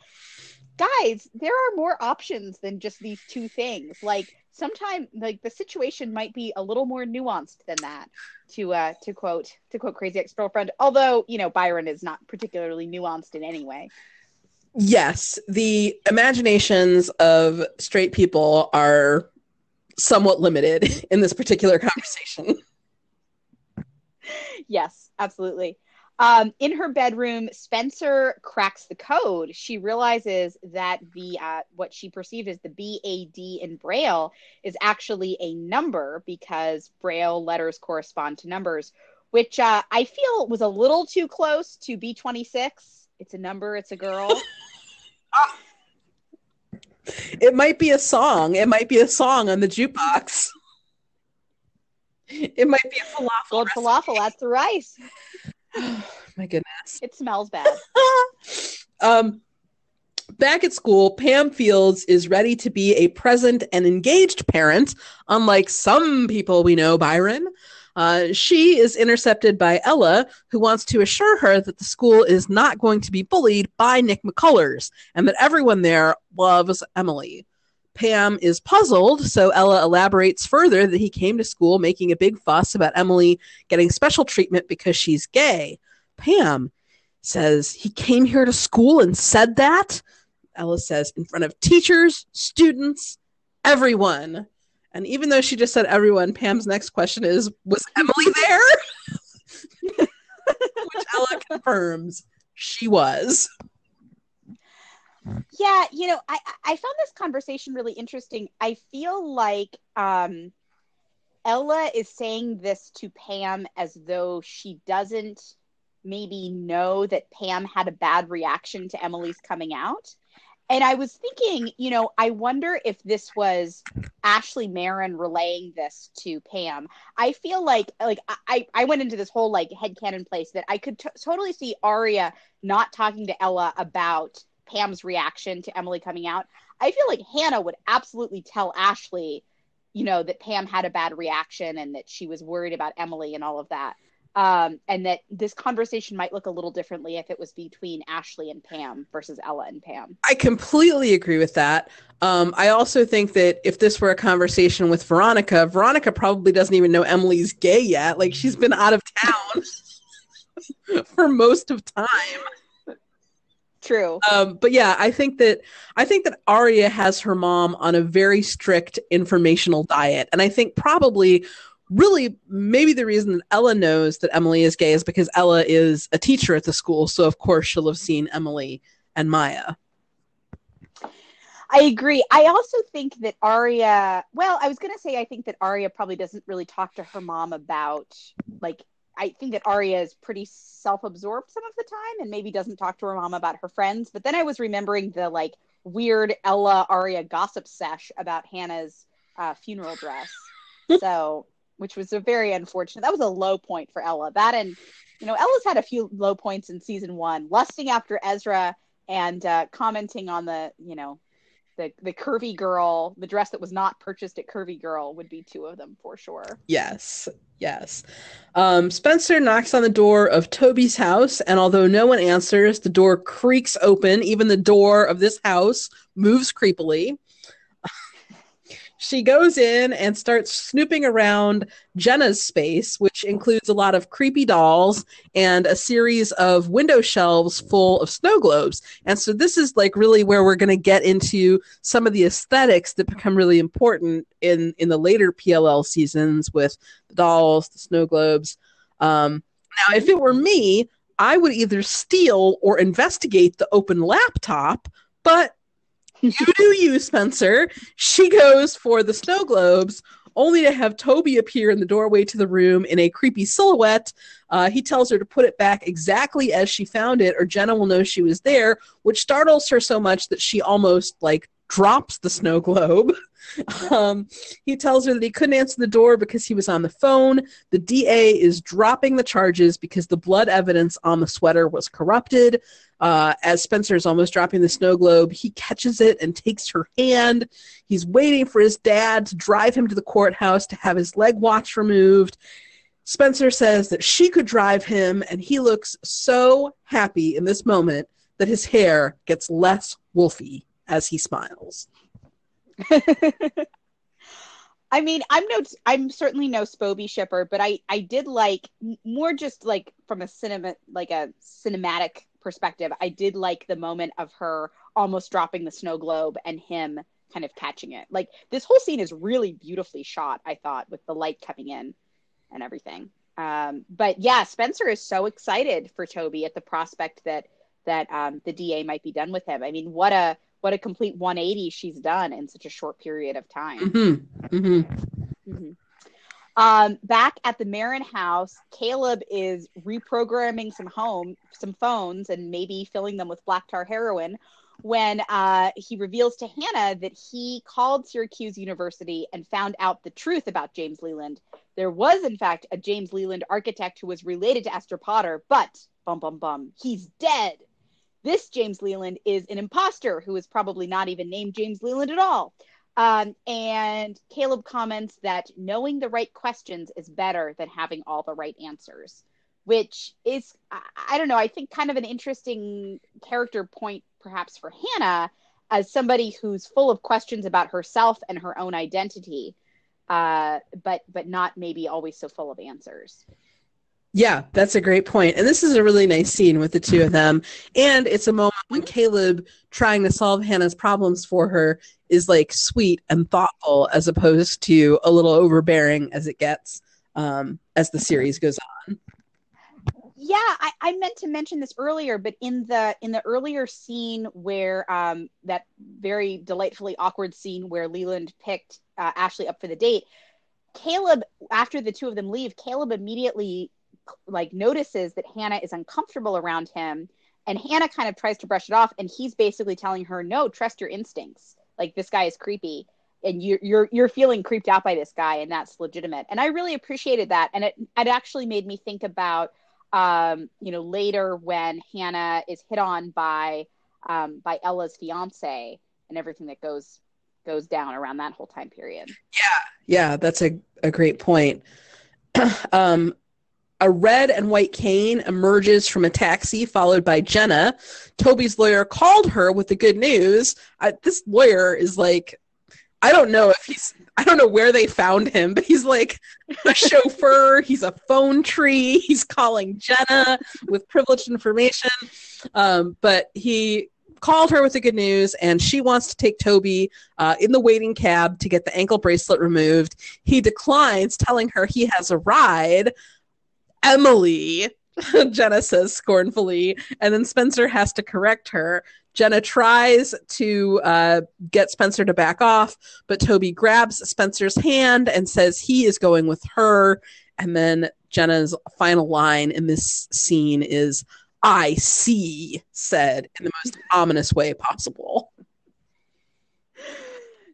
guys there are more options than just these two things like sometimes like the situation might be a little more nuanced than that to uh to quote to quote crazy ex-girlfriend although you know byron is not particularly nuanced in any way Yes, the imaginations of straight people are somewhat limited in this particular conversation. yes, absolutely. Um, in her bedroom, Spencer cracks the code. She realizes that the uh, what she perceived as the BAD in Braille is actually a number because Braille letters correspond to numbers, which uh, I feel was a little too close to B26. It's a number. It's a girl. It might be a song. It might be a song on the jukebox. It might be a falafel. Gold recipe. falafel. That's the rice. My goodness. It smells bad. um, back at school, Pam Fields is ready to be a present and engaged parent, unlike some people we know, Byron. Uh, she is intercepted by Ella, who wants to assure her that the school is not going to be bullied by Nick McCullers and that everyone there loves Emily. Pam is puzzled, so Ella elaborates further that he came to school making a big fuss about Emily getting special treatment because she's gay. Pam says, He came here to school and said that? Ella says, In front of teachers, students, everyone. And even though she just said everyone, Pam's next question is, Was Emily there? Which Ella confirms she was. Yeah you know i i found this conversation really interesting i feel like um ella is saying this to pam as though she doesn't maybe know that pam had a bad reaction to emily's coming out and I was thinking, you know, I wonder if this was Ashley Marin relaying this to Pam. I feel like, like I, I went into this whole like headcanon place that I could t- totally see Aria not talking to Ella about Pam's reaction to Emily coming out. I feel like Hannah would absolutely tell Ashley, you know, that Pam had a bad reaction and that she was worried about Emily and all of that um, and that this conversation might look a little differently if it was between Ashley and Pam versus Ella and Pam. I completely agree with that. Um, I also think that if this were a conversation with Veronica, Veronica probably doesn't even know Emily's gay yet. Like she's been out of town for most of time. True. Um, but yeah, I think that I think that Aria has her mom on a very strict informational diet, and I think probably really maybe the reason that Ella knows that Emily is gay is because Ella is a teacher at the school. So of course she'll have seen Emily and Maya. I agree. I also think that Aria, well, I was going to say I think that Aria probably doesn't really talk to her mom about like I think that Aria is pretty self-absorbed some of the time and maybe doesn't talk to her mom about her friends. But then I was remembering the like weird Ella Aria gossip sesh about Hannah's uh, funeral dress. so which was a very unfortunate. That was a low point for Ella. That and you know, Ella's had a few low points in season one, lusting after Ezra and uh, commenting on the you know the the curvy girl, the dress that was not purchased at Curvy Girl would be two of them for sure. Yes, yes. Um, Spencer knocks on the door of Toby's house, and although no one answers, the door creaks open. Even the door of this house moves creepily she goes in and starts snooping around Jenna's space, which includes a lot of creepy dolls and a series of window shelves full of snow globes. And so this is like really where we're going to get into some of the aesthetics that become really important in in the later PLL seasons with the dolls, the snow globes. Um, now, if it were me, I would either steal or investigate the open laptop, but you do you, Spencer. She goes for the snow globes, only to have Toby appear in the doorway to the room in a creepy silhouette. Uh, he tells her to put it back exactly as she found it, or Jenna will know she was there, which startles her so much that she almost like drops the snow globe. Um, he tells her that he couldn't answer the door because he was on the phone. The DA is dropping the charges because the blood evidence on the sweater was corrupted. Uh, as Spencer is almost dropping the snow globe, he catches it and takes her hand. He's waiting for his dad to drive him to the courthouse to have his leg watch removed. Spencer says that she could drive him, and he looks so happy in this moment that his hair gets less wolfy as he smiles. I mean, I'm no, I'm certainly no Spoby shipper, but I, I did like more just like from a cinema, like a cinematic perspective, I did like the moment of her almost dropping the snow globe and him kind of catching it. Like this whole scene is really beautifully shot, I thought, with the light coming in and everything. Um, but yeah, Spencer is so excited for Toby at the prospect that that um, the DA might be done with him. I mean, what a what a complete 180 she's done in such a short period of time. Mm-hmm. Mm-hmm. Mm-hmm. Um, back at the Marin house, Caleb is reprogramming some home, some phones, and maybe filling them with black tar heroin. When uh, he reveals to Hannah that he called Syracuse University and found out the truth about James Leland. There was, in fact, a James Leland architect who was related to Esther Potter, but bum bum bum, he's dead. This James Leland is an imposter who is probably not even named James Leland at all. Um, and Caleb comments that knowing the right questions is better than having all the right answers, which is, I, I don't know, I think kind of an interesting character point perhaps for Hannah as somebody who's full of questions about herself and her own identity, uh, but but not maybe always so full of answers. Yeah, that's a great point. And this is a really nice scene with the two of them. And it's a moment when Caleb trying to solve Hannah's problems for her is like sweet and thoughtful as opposed to a little overbearing as it gets um, as the series goes on. Yeah, I, I, meant to mention this earlier, but in the in the earlier scene where um, that very delightfully awkward scene where Leland picked uh, Ashley up for the date, Caleb, after the two of them leave, Caleb immediately like notices that Hannah is uncomfortable around him And Hannah kind of tries to brush it off, and he's basically telling her, "No, trust your instincts. Like this guy is creepy." and you're you're you're feeling creeped out by this guy and that's legitimate and i really appreciated that and it it actually made me think about um you know later when hannah is hit on by um by ella's fiance and everything that goes goes down around that whole time period yeah yeah that's a, a great point um a red and white cane emerges from a taxi, followed by Jenna. Toby's lawyer called her with the good news. I, this lawyer is like I don't know if he's I don't know where they found him, but he's like a chauffeur, he's a phone tree, he's calling Jenna with privileged information. Um, but he called her with the good news and she wants to take Toby uh, in the waiting cab to get the ankle bracelet removed. He declines, telling her he has a ride. Emily, Jenna says scornfully, and then Spencer has to correct her. Jenna tries to uh, get Spencer to back off, but Toby grabs Spencer's hand and says he is going with her. And then Jenna's final line in this scene is, I see, said in the most ominous way possible.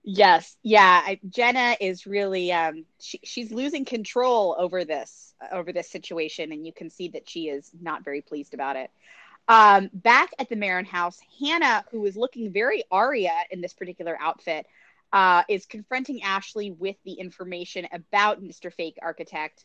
Yes, yeah. I, Jenna is really um, she, she's losing control over this over this situation, and you can see that she is not very pleased about it. Um, back at the Marin house, Hannah, who is looking very Aria in this particular outfit, uh, is confronting Ashley with the information about Mr. Fake Architect.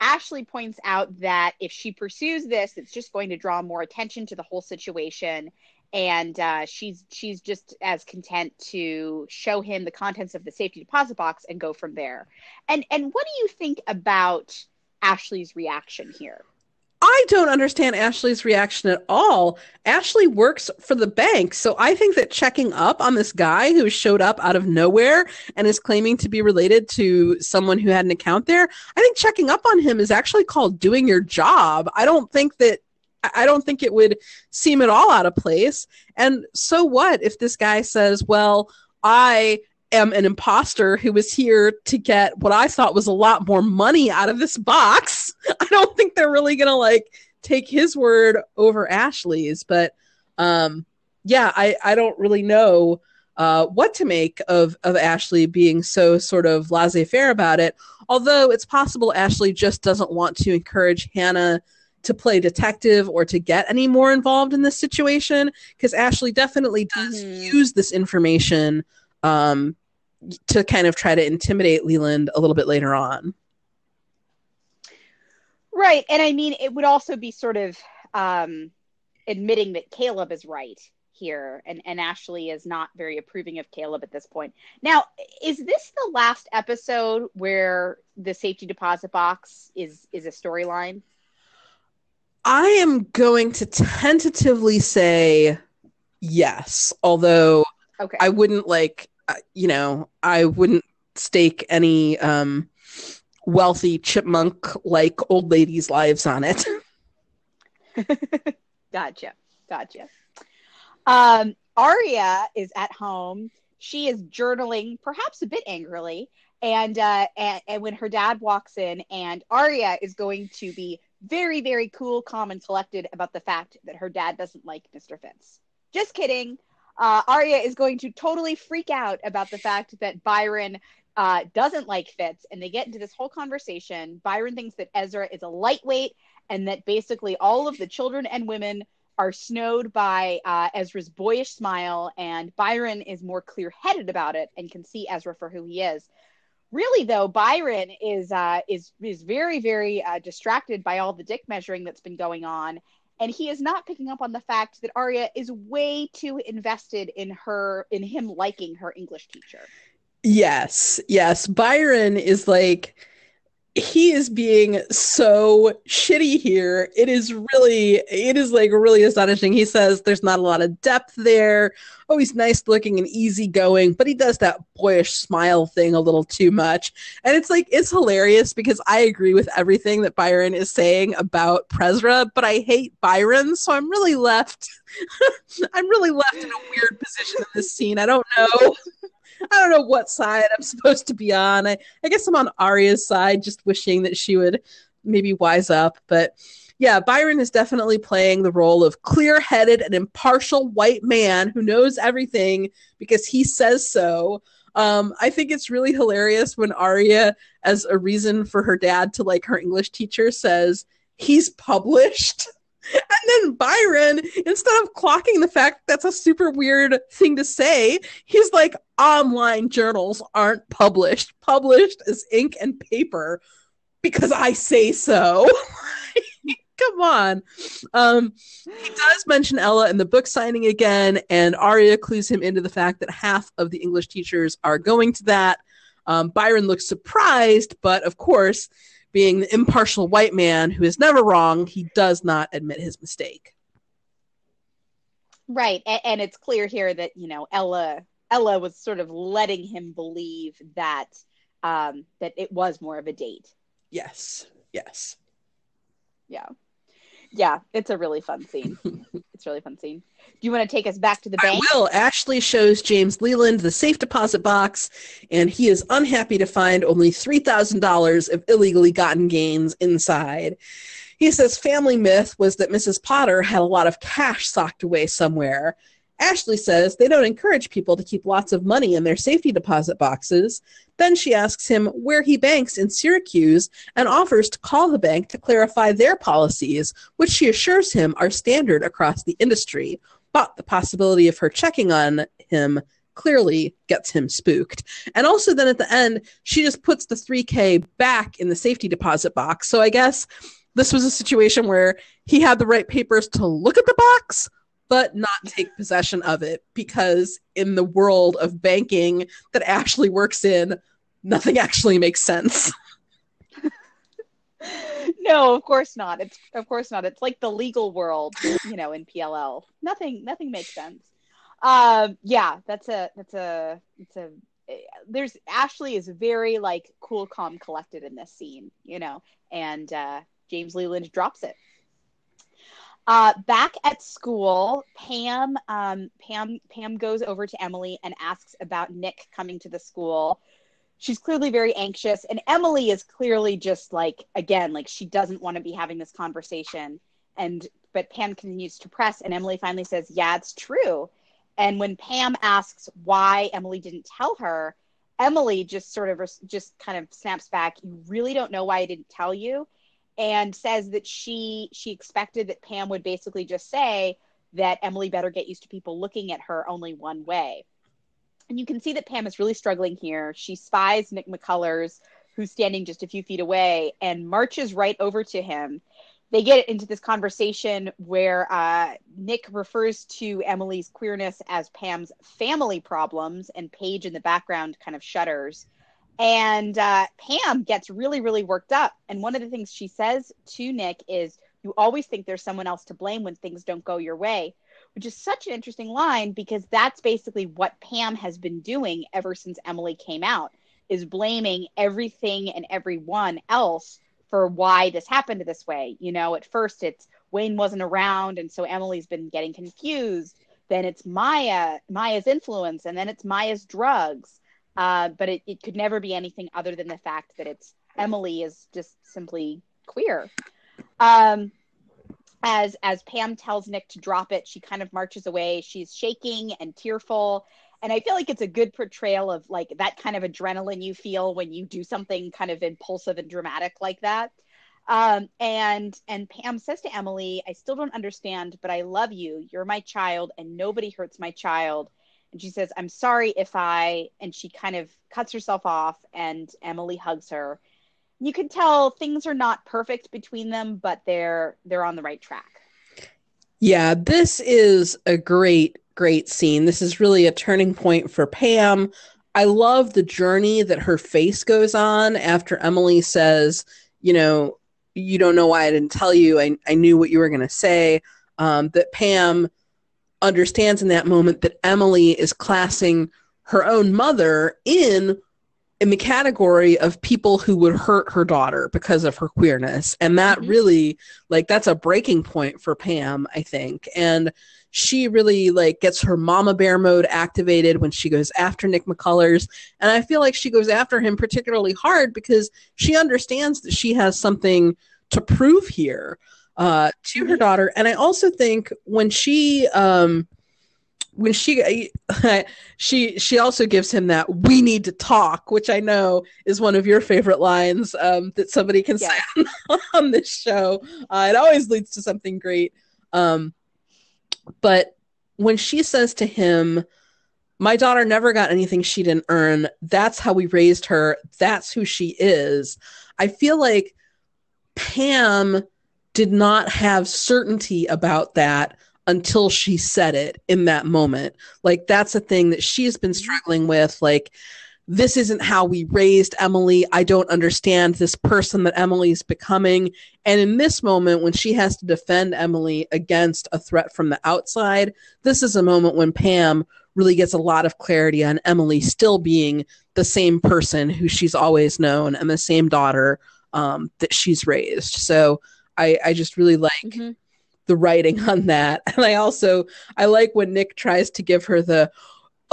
Ashley points out that if she pursues this, it's just going to draw more attention to the whole situation, and uh, she's she's just as content to show him the contents of the safety deposit box and go from there. And and what do you think about Ashley's reaction here? I don't understand Ashley's reaction at all. Ashley works for the bank, so I think that checking up on this guy who showed up out of nowhere and is claiming to be related to someone who had an account there, I think checking up on him is actually called doing your job. I don't think that I don't think it would seem at all out of place. And so what if this guy says, "Well, I am an imposter who was here to get what I thought was a lot more money out of this box. I don't think they're really gonna like take his word over Ashley's, but um yeah, I, I don't really know uh, what to make of of Ashley being so sort of laissez faire about it. Although it's possible Ashley just doesn't want to encourage Hannah to play detective or to get any more involved in this situation because Ashley definitely does mm-hmm. use this information um, to kind of try to intimidate Leland a little bit later on. Right. And I mean, it would also be sort of um, admitting that Caleb is right here and, and Ashley is not very approving of Caleb at this point. Now, is this the last episode where the safety deposit box is is a storyline? I am going to tentatively say yes, although okay. I wouldn't like you know, I wouldn't stake any um, wealthy chipmunk like old ladies' lives on it. gotcha. Gotcha. Um, Aria is at home. She is journaling, perhaps a bit angrily. And, uh, and and when her dad walks in, and Aria is going to be very, very cool, calm, and collected about the fact that her dad doesn't like Mr. Fitz. Just kidding uh, Aria is going to totally freak out about the fact that Byron uh, doesn't like Fitz, and they get into this whole conversation. Byron thinks that Ezra is a lightweight, and that basically all of the children and women are snowed by uh, Ezra's boyish smile, and Byron is more clear-headed about it and can see Ezra for who he is. Really, though, Byron is uh, is is very very uh, distracted by all the dick measuring that's been going on, and he is not picking up on the fact that Aria is way too invested in her in him liking her English teacher. Yes, yes. Byron is like he is being so shitty here. It is really, it is like really astonishing. He says there's not a lot of depth there. Oh, he's nice looking and easygoing, but he does that boyish smile thing a little too much. And it's like, it's hilarious because I agree with everything that Byron is saying about Presra, but I hate Byron. So I'm really left, I'm really left in a weird position in this scene. I don't know. I don't know what side I'm supposed to be on. I, I guess I'm on Aria's side, just wishing that she would maybe wise up. But yeah, Byron is definitely playing the role of clear headed and impartial white man who knows everything because he says so. Um, I think it's really hilarious when Aria, as a reason for her dad to like her English teacher, says he's published. And then Byron, instead of clocking the fact that's a super weird thing to say, he's like, online journals aren't published. Published is ink and paper because I say so. Come on. Um, he does mention Ella in the book signing again, and Aria clues him into the fact that half of the English teachers are going to that. Um, Byron looks surprised, but of course, being the impartial white man who is never wrong, he does not admit his mistake. Right, and, and it's clear here that you know Ella Ella was sort of letting him believe that um, that it was more of a date. Yes. Yes. Yeah yeah, it's a really fun scene. it's a really fun scene. Do you want to take us back to the bank? I will. Ashley shows James Leland the safe deposit box, and he is unhappy to find only $3,000 of illegally gotten gains inside. He says family myth was that Mrs. Potter had a lot of cash socked away somewhere. Ashley says they don't encourage people to keep lots of money in their safety deposit boxes. Then she asks him where he banks in Syracuse and offers to call the bank to clarify their policies, which she assures him are standard across the industry. But the possibility of her checking on him clearly gets him spooked. And also, then at the end, she just puts the 3K back in the safety deposit box. So I guess this was a situation where he had the right papers to look at the box, but not take possession of it because in the world of banking that Ashley works in, nothing actually makes sense. no, of course not. It's of course not. It's like the legal world, you know, in PLL. Nothing nothing makes sense. Um yeah, that's a that's a it's a there's Ashley is very like cool, calm, collected in this scene, you know, and uh James Leland drops it. Uh, back at school, Pam, um, Pam, Pam goes over to Emily and asks about Nick coming to the school. She's clearly very anxious, and Emily is clearly just like again, like she doesn't want to be having this conversation. And but Pam continues to press, and Emily finally says, "Yeah, it's true." And when Pam asks why Emily didn't tell her, Emily just sort of just kind of snaps back, "You really don't know why I didn't tell you." And says that she she expected that Pam would basically just say that Emily better get used to people looking at her only one way. And you can see that Pam is really struggling here. She spies Nick McCullers, who's standing just a few feet away, and marches right over to him. They get into this conversation where uh, Nick refers to Emily's queerness as Pam's family problems, and Paige in the background kind of shudders. And uh, Pam gets really, really worked up. And one of the things she says to Nick is, You always think there's someone else to blame when things don't go your way, which is such an interesting line because that's basically what Pam has been doing ever since Emily came out, is blaming everything and everyone else for why this happened this way. You know, at first it's Wayne wasn't around, and so Emily's been getting confused. Then it's Maya, Maya's influence, and then it's Maya's drugs uh, but it, it could never be anything other than the fact that it's Emily is just simply queer. Um, as as Pam tells Nick to drop it, she kind of marches away. She's shaking and tearful, and I feel like it's a good portrayal of like that kind of adrenaline you feel when you do something kind of impulsive and dramatic like that. Um, and and Pam says to Emily, "I still don't understand, but I love you. You're my child, and nobody hurts my child and she says i'm sorry if i and she kind of cuts herself off and emily hugs her. You can tell things are not perfect between them but they're they're on the right track. Yeah this is a great great scene. This is really a turning point for pam. I love the journey that her face goes on after emily says you know you don't know why i didn't tell you. I, I knew what you were going to say um, that pam understands in that moment that Emily is classing her own mother in in the category of people who would hurt her daughter because of her queerness. And that mm-hmm. really like that's a breaking point for Pam I think. And she really like gets her mama bear mode activated when she goes after Nick McCullers. And I feel like she goes after him particularly hard because she understands that she has something to prove here uh, to her daughter. And I also think when she um, when she she she also gives him that we need to talk which i know is one of your favorite lines um, that somebody can say on, on this show. Uh, it always leads to something great. Um, but when she says to him my daughter never got anything she didn't earn. That's how we raised her. That's who she is. I feel like pam did not have certainty about that until she said it in that moment. Like that's a thing that she's been struggling with. Like, this isn't how we raised Emily. I don't understand this person that Emily's becoming. And in this moment, when she has to defend Emily against a threat from the outside, this is a moment when Pam really gets a lot of clarity on Emily still being the same person who she's always known and the same daughter um, that she's raised. So I, I just really like. Mm-hmm the writing on that. And I also I like when Nick tries to give her the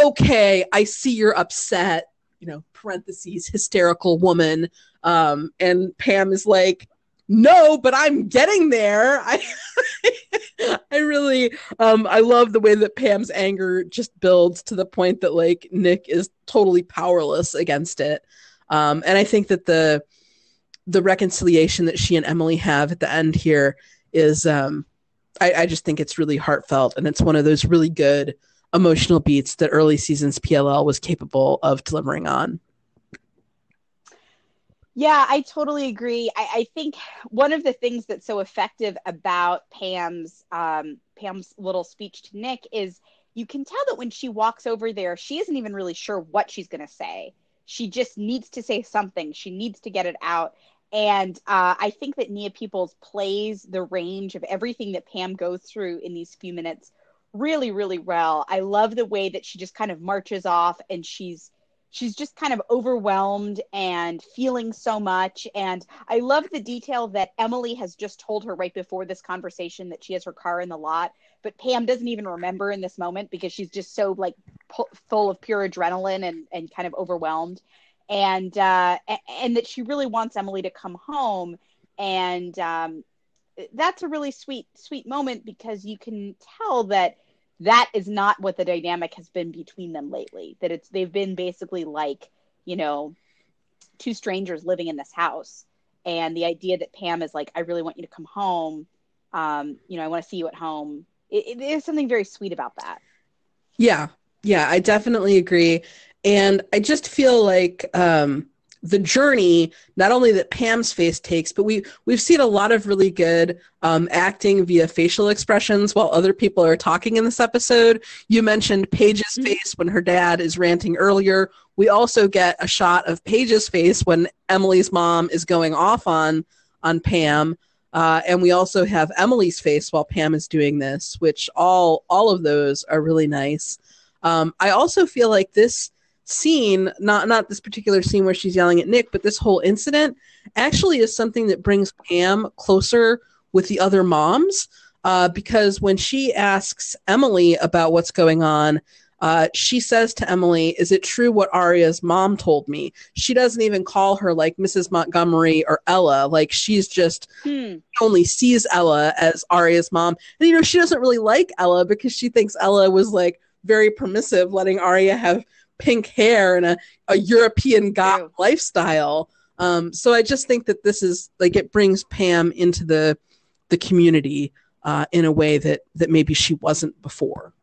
okay, I see you're upset, you know, parentheses hysterical woman. Um, and Pam is like, no, but I'm getting there. I I really um I love the way that Pam's anger just builds to the point that like Nick is totally powerless against it. Um and I think that the the reconciliation that she and Emily have at the end here is um I, I just think it's really heartfelt and it's one of those really good emotional beats that early seasons PLL was capable of delivering on. Yeah, I totally agree. I, I, think one of the things that's so effective about Pam's um, Pam's little speech to Nick is you can tell that when she walks over there, she isn't even really sure what she's going to say. She just needs to say something. She needs to get it out. And uh, I think that Nia Peeples plays the range of everything that Pam goes through in these few minutes really, really well. I love the way that she just kind of marches off and she's she's just kind of overwhelmed and feeling so much. And I love the detail that Emily has just told her right before this conversation that she has her car in the lot, but Pam doesn't even remember in this moment because she's just so like full of pure adrenaline and, and kind of overwhelmed and uh, and that she really wants Emily to come home, and um, that's a really sweet sweet moment because you can tell that that is not what the dynamic has been between them lately. That it's they've been basically like you know two strangers living in this house, and the idea that Pam is like, I really want you to come home. Um, you know, I want to see you at home. It, it is something very sweet about that. Yeah, yeah, I definitely agree. And I just feel like um, the journey, not only that Pam's face takes, but we we've seen a lot of really good um, acting via facial expressions while other people are talking in this episode. You mentioned Paige's mm-hmm. face when her dad is ranting earlier. We also get a shot of Paige's face when Emily's mom is going off on on Pam. Uh, and we also have Emily's face while Pam is doing this, which all all of those are really nice. Um, I also feel like this scene, not not this particular scene where she's yelling at Nick, but this whole incident actually is something that brings Pam closer with the other moms. Uh, because when she asks Emily about what's going on, uh, she says to Emily, Is it true what Aria's mom told me? She doesn't even call her like Mrs. Montgomery or Ella. Like she's just hmm. only sees Ella as Aria's mom. And, you know, she doesn't really like Ella because she thinks Ella was like very permissive, letting Aria have pink hair and a, a European goth lifestyle. Um, so I just think that this is like it brings Pam into the the community uh, in a way that that maybe she wasn't before.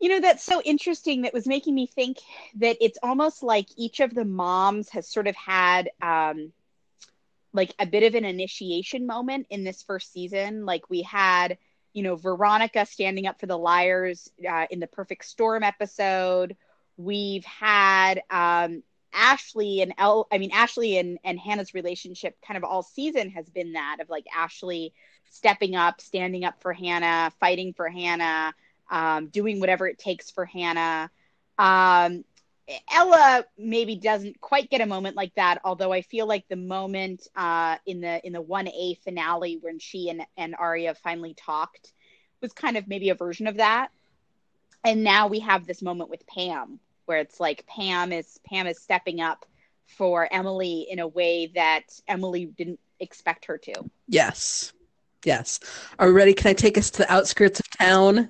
You know, that's so interesting. That was making me think that it's almost like each of the moms has sort of had um, like a bit of an initiation moment in this first season. Like we had you know, Veronica standing up for the liars uh, in the Perfect Storm episode. We've had um, Ashley and El, I mean, Ashley and, and Hannah's relationship kind of all season has been that of like Ashley stepping up, standing up for Hannah, fighting for Hannah, um, doing whatever it takes for Hannah. Um, Ella maybe doesn't quite get a moment like that, although I feel like the moment uh, in the in the one A finale when she and and Aria finally talked was kind of maybe a version of that. And now we have this moment with Pam where it's like Pam is Pam is stepping up for Emily in a way that Emily didn't expect her to. Yes. Yes. Are we ready? Can I take us to the outskirts of town?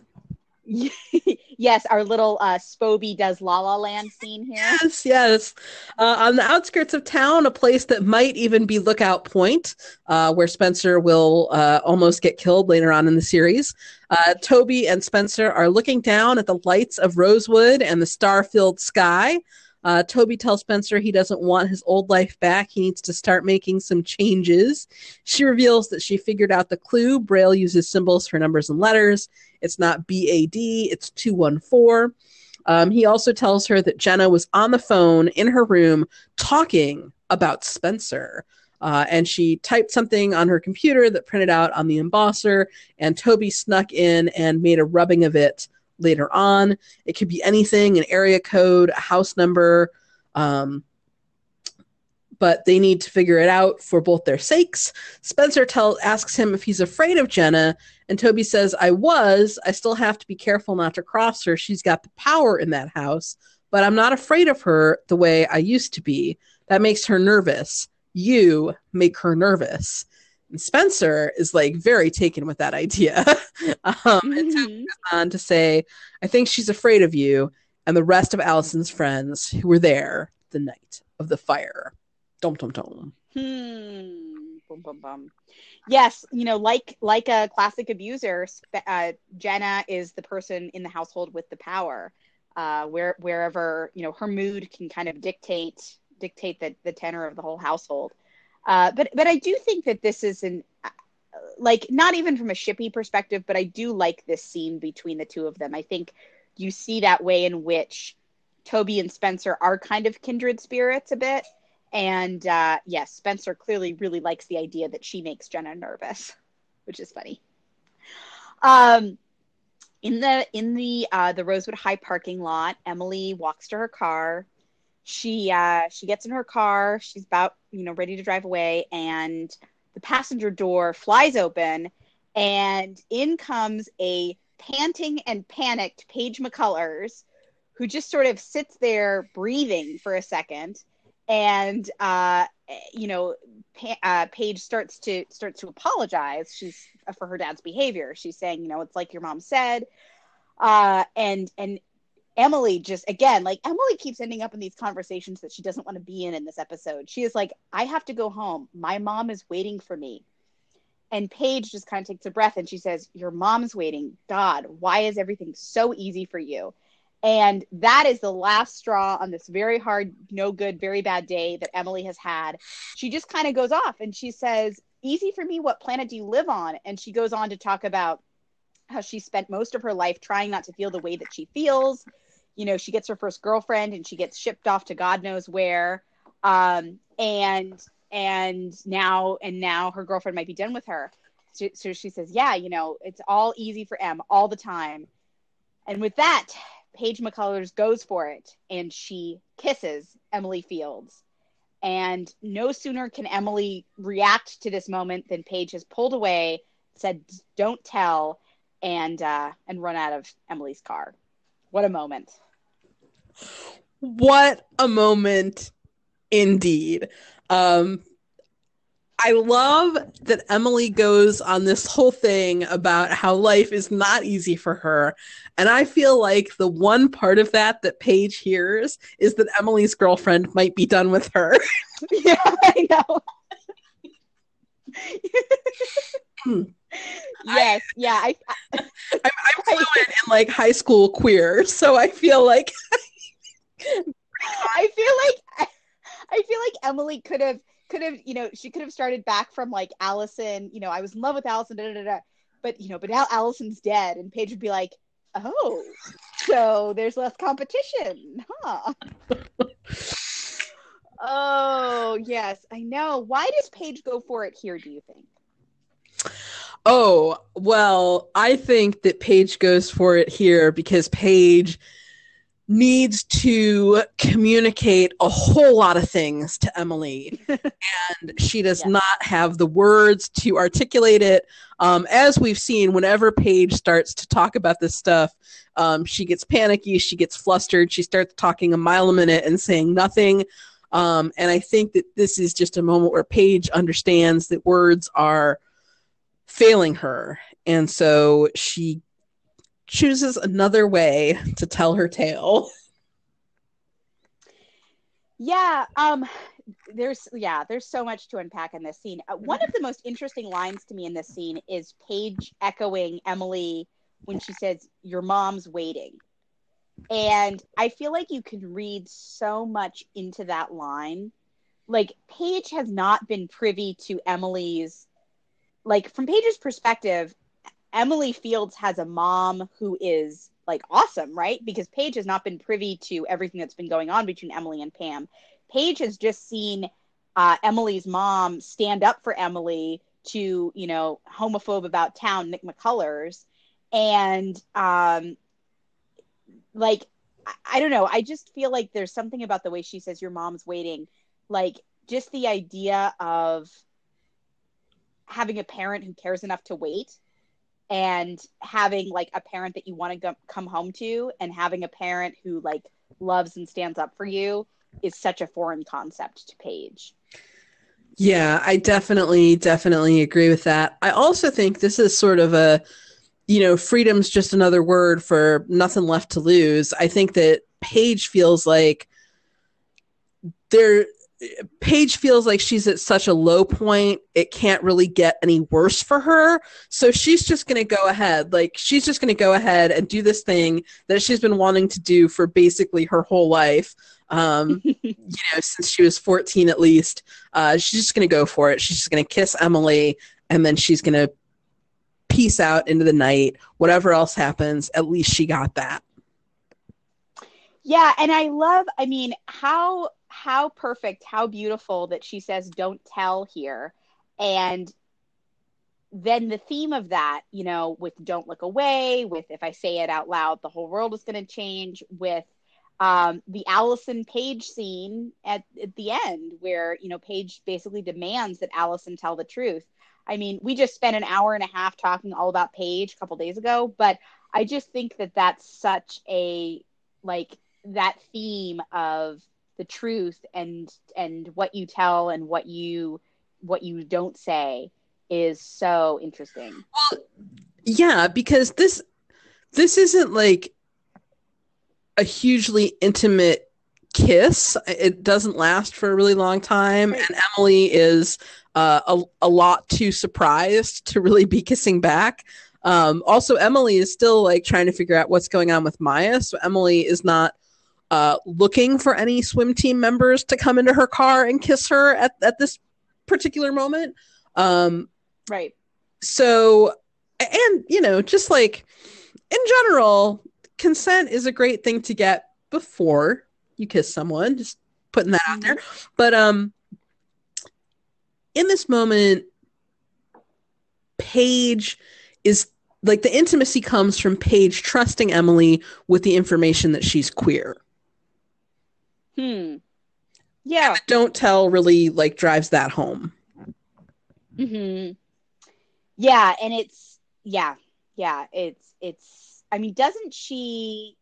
yes, our little uh, Spoby does La La Land scene here. Yes, yes. Uh, on the outskirts of town, a place that might even be Lookout Point, uh, where Spencer will uh, almost get killed later on in the series. Uh, Toby and Spencer are looking down at the lights of Rosewood and the star filled sky. Uh, Toby tells Spencer he doesn't want his old life back. He needs to start making some changes. She reveals that she figured out the clue. Braille uses symbols for numbers and letters. It's not BAD, it's 214. Um, he also tells her that Jenna was on the phone in her room talking about Spencer. Uh, and she typed something on her computer that printed out on the embosser, and Toby snuck in and made a rubbing of it later on. It could be anything an area code, a house number. Um, but they need to figure it out for both their sakes. Spencer tell, asks him if he's afraid of Jenna, and Toby says, I was. I still have to be careful not to cross her. She's got the power in that house, but I'm not afraid of her the way I used to be. That makes her nervous. You make her nervous. And Spencer is like very taken with that idea. um, mm-hmm. And so goes on to say, I think she's afraid of you and the rest of Alison's friends who were there the night of the fire. Dum dum dum. Hmm. Bum, bum, bum. Yes, you know, like like a classic abuser, uh, Jenna is the person in the household with the power, uh, where wherever you know her mood can kind of dictate dictate the the tenor of the whole household. Uh, but but I do think that this is an like not even from a shippy perspective, but I do like this scene between the two of them. I think you see that way in which Toby and Spencer are kind of kindred spirits a bit. And uh, yes, Spencer clearly really likes the idea that she makes Jenna nervous, which is funny. Um, in the in the uh, the Rosewood High parking lot, Emily walks to her car she uh, she gets in her car. She's about you know ready to drive away, and the passenger door flies open, and in comes a panting and panicked Paige McCullers, who just sort of sits there breathing for a second, and uh, you know pa- uh, Paige starts to starts to apologize. She's for her dad's behavior. She's saying, you know, it's like your mom said. Uh, and and Emily just again, like Emily keeps ending up in these conversations that she doesn't want to be in in this episode. She is like, I have to go home. My mom is waiting for me. And Paige just kind of takes a breath and she says, Your mom's waiting. God, why is everything so easy for you? And that is the last straw on this very hard, no good, very bad day that Emily has had. She just kind of goes off and she says, Easy for me, what planet do you live on? And she goes on to talk about how she spent most of her life trying not to feel the way that she feels you know she gets her first girlfriend and she gets shipped off to god knows where um, and and now and now her girlfriend might be done with her so, so she says yeah you know it's all easy for M all the time and with that paige mccullers goes for it and she kisses emily fields. And no sooner can emily react to this moment than paige has pulled away said don't tell and uh, and run out of emily's car. What a moment. What a moment indeed. Um, I love that Emily goes on this whole thing about how life is not easy for her. And I feel like the one part of that that Paige hears is that Emily's girlfriend might be done with her. yeah, I know. Hmm. yes, yeah. I, I, am fluent in like high school queer, so I feel like I feel like I feel like Emily could have could have you know she could have started back from like Alison you know I was in love with Alison da, da, da, but you know but now Alison's dead and Paige would be like oh so there's less competition huh? Oh yes I know. Why does Paige go for it here do you think? Oh, well, I think that Paige goes for it here because Paige needs to communicate a whole lot of things to Emily, and she does yeah. not have the words to articulate it. Um, as we've seen, whenever Paige starts to talk about this stuff, um, she gets panicky, she gets flustered, she starts talking a mile a minute and saying nothing. Um, and I think that this is just a moment where Paige understands that words are failing her. And so she chooses another way to tell her tale. Yeah, um there's yeah, there's so much to unpack in this scene. Uh, one of the most interesting lines to me in this scene is Paige echoing Emily when she says your mom's waiting. And I feel like you can read so much into that line. Like Paige has not been privy to Emily's like from Paige's perspective, Emily Fields has a mom who is like awesome, right? Because Paige has not been privy to everything that's been going on between Emily and Pam. Paige has just seen uh, Emily's mom stand up for Emily to, you know, homophobe about town, Nick McCullers. And um, like, I, I don't know. I just feel like there's something about the way she says, Your mom's waiting. Like, just the idea of having a parent who cares enough to wait and having like a parent that you want to go- come home to and having a parent who like loves and stands up for you is such a foreign concept to Paige. Yeah, I definitely, definitely agree with that. I also think this is sort of a, you know, freedom's just another word for nothing left to lose. I think that Paige feels like there Paige feels like she's at such a low point, it can't really get any worse for her. So she's just going to go ahead. Like, she's just going to go ahead and do this thing that she's been wanting to do for basically her whole life. Um, you know, since she was 14 at least. Uh, she's just going to go for it. She's just going to kiss Emily and then she's going to peace out into the night. Whatever else happens, at least she got that. Yeah. And I love, I mean, how how perfect, how beautiful that she says, don't tell here. And then the theme of that, you know, with don't look away, with if I say it out loud, the whole world is going to change, with um, the Alison Paige scene at, at the end, where, you know, Paige basically demands that Alison tell the truth. I mean, we just spent an hour and a half talking all about Paige a couple days ago, but I just think that that's such a, like, that theme of the truth and and what you tell and what you what you don't say is so interesting. Well, yeah, because this this isn't like a hugely intimate kiss. It doesn't last for a really long time, and Emily is uh, a a lot too surprised to really be kissing back. Um, also, Emily is still like trying to figure out what's going on with Maya, so Emily is not uh, looking for any swim team members to come into her car and kiss her at, at this particular moment. Um, right. So, and, you know, just like in general, consent is a great thing to get before you kiss someone, just putting that out there. Mm-hmm. But, um, in this moment, Paige is like the intimacy comes from Paige trusting Emily with the information that she's queer. Hmm. Yeah. don't tell really like drives that home. Hmm. Yeah, and it's yeah, yeah. It's it's. I mean, doesn't she?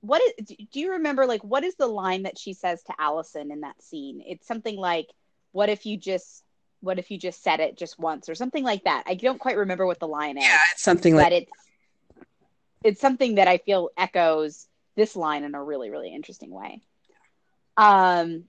What is? Do you remember like what is the line that she says to Alison in that scene? It's something like, "What if you just." What if you just said it just once or something like that? I don't quite remember what the line is. Yeah, it's something like but it's it's something that I feel echoes this line in a really, really interesting way. Um,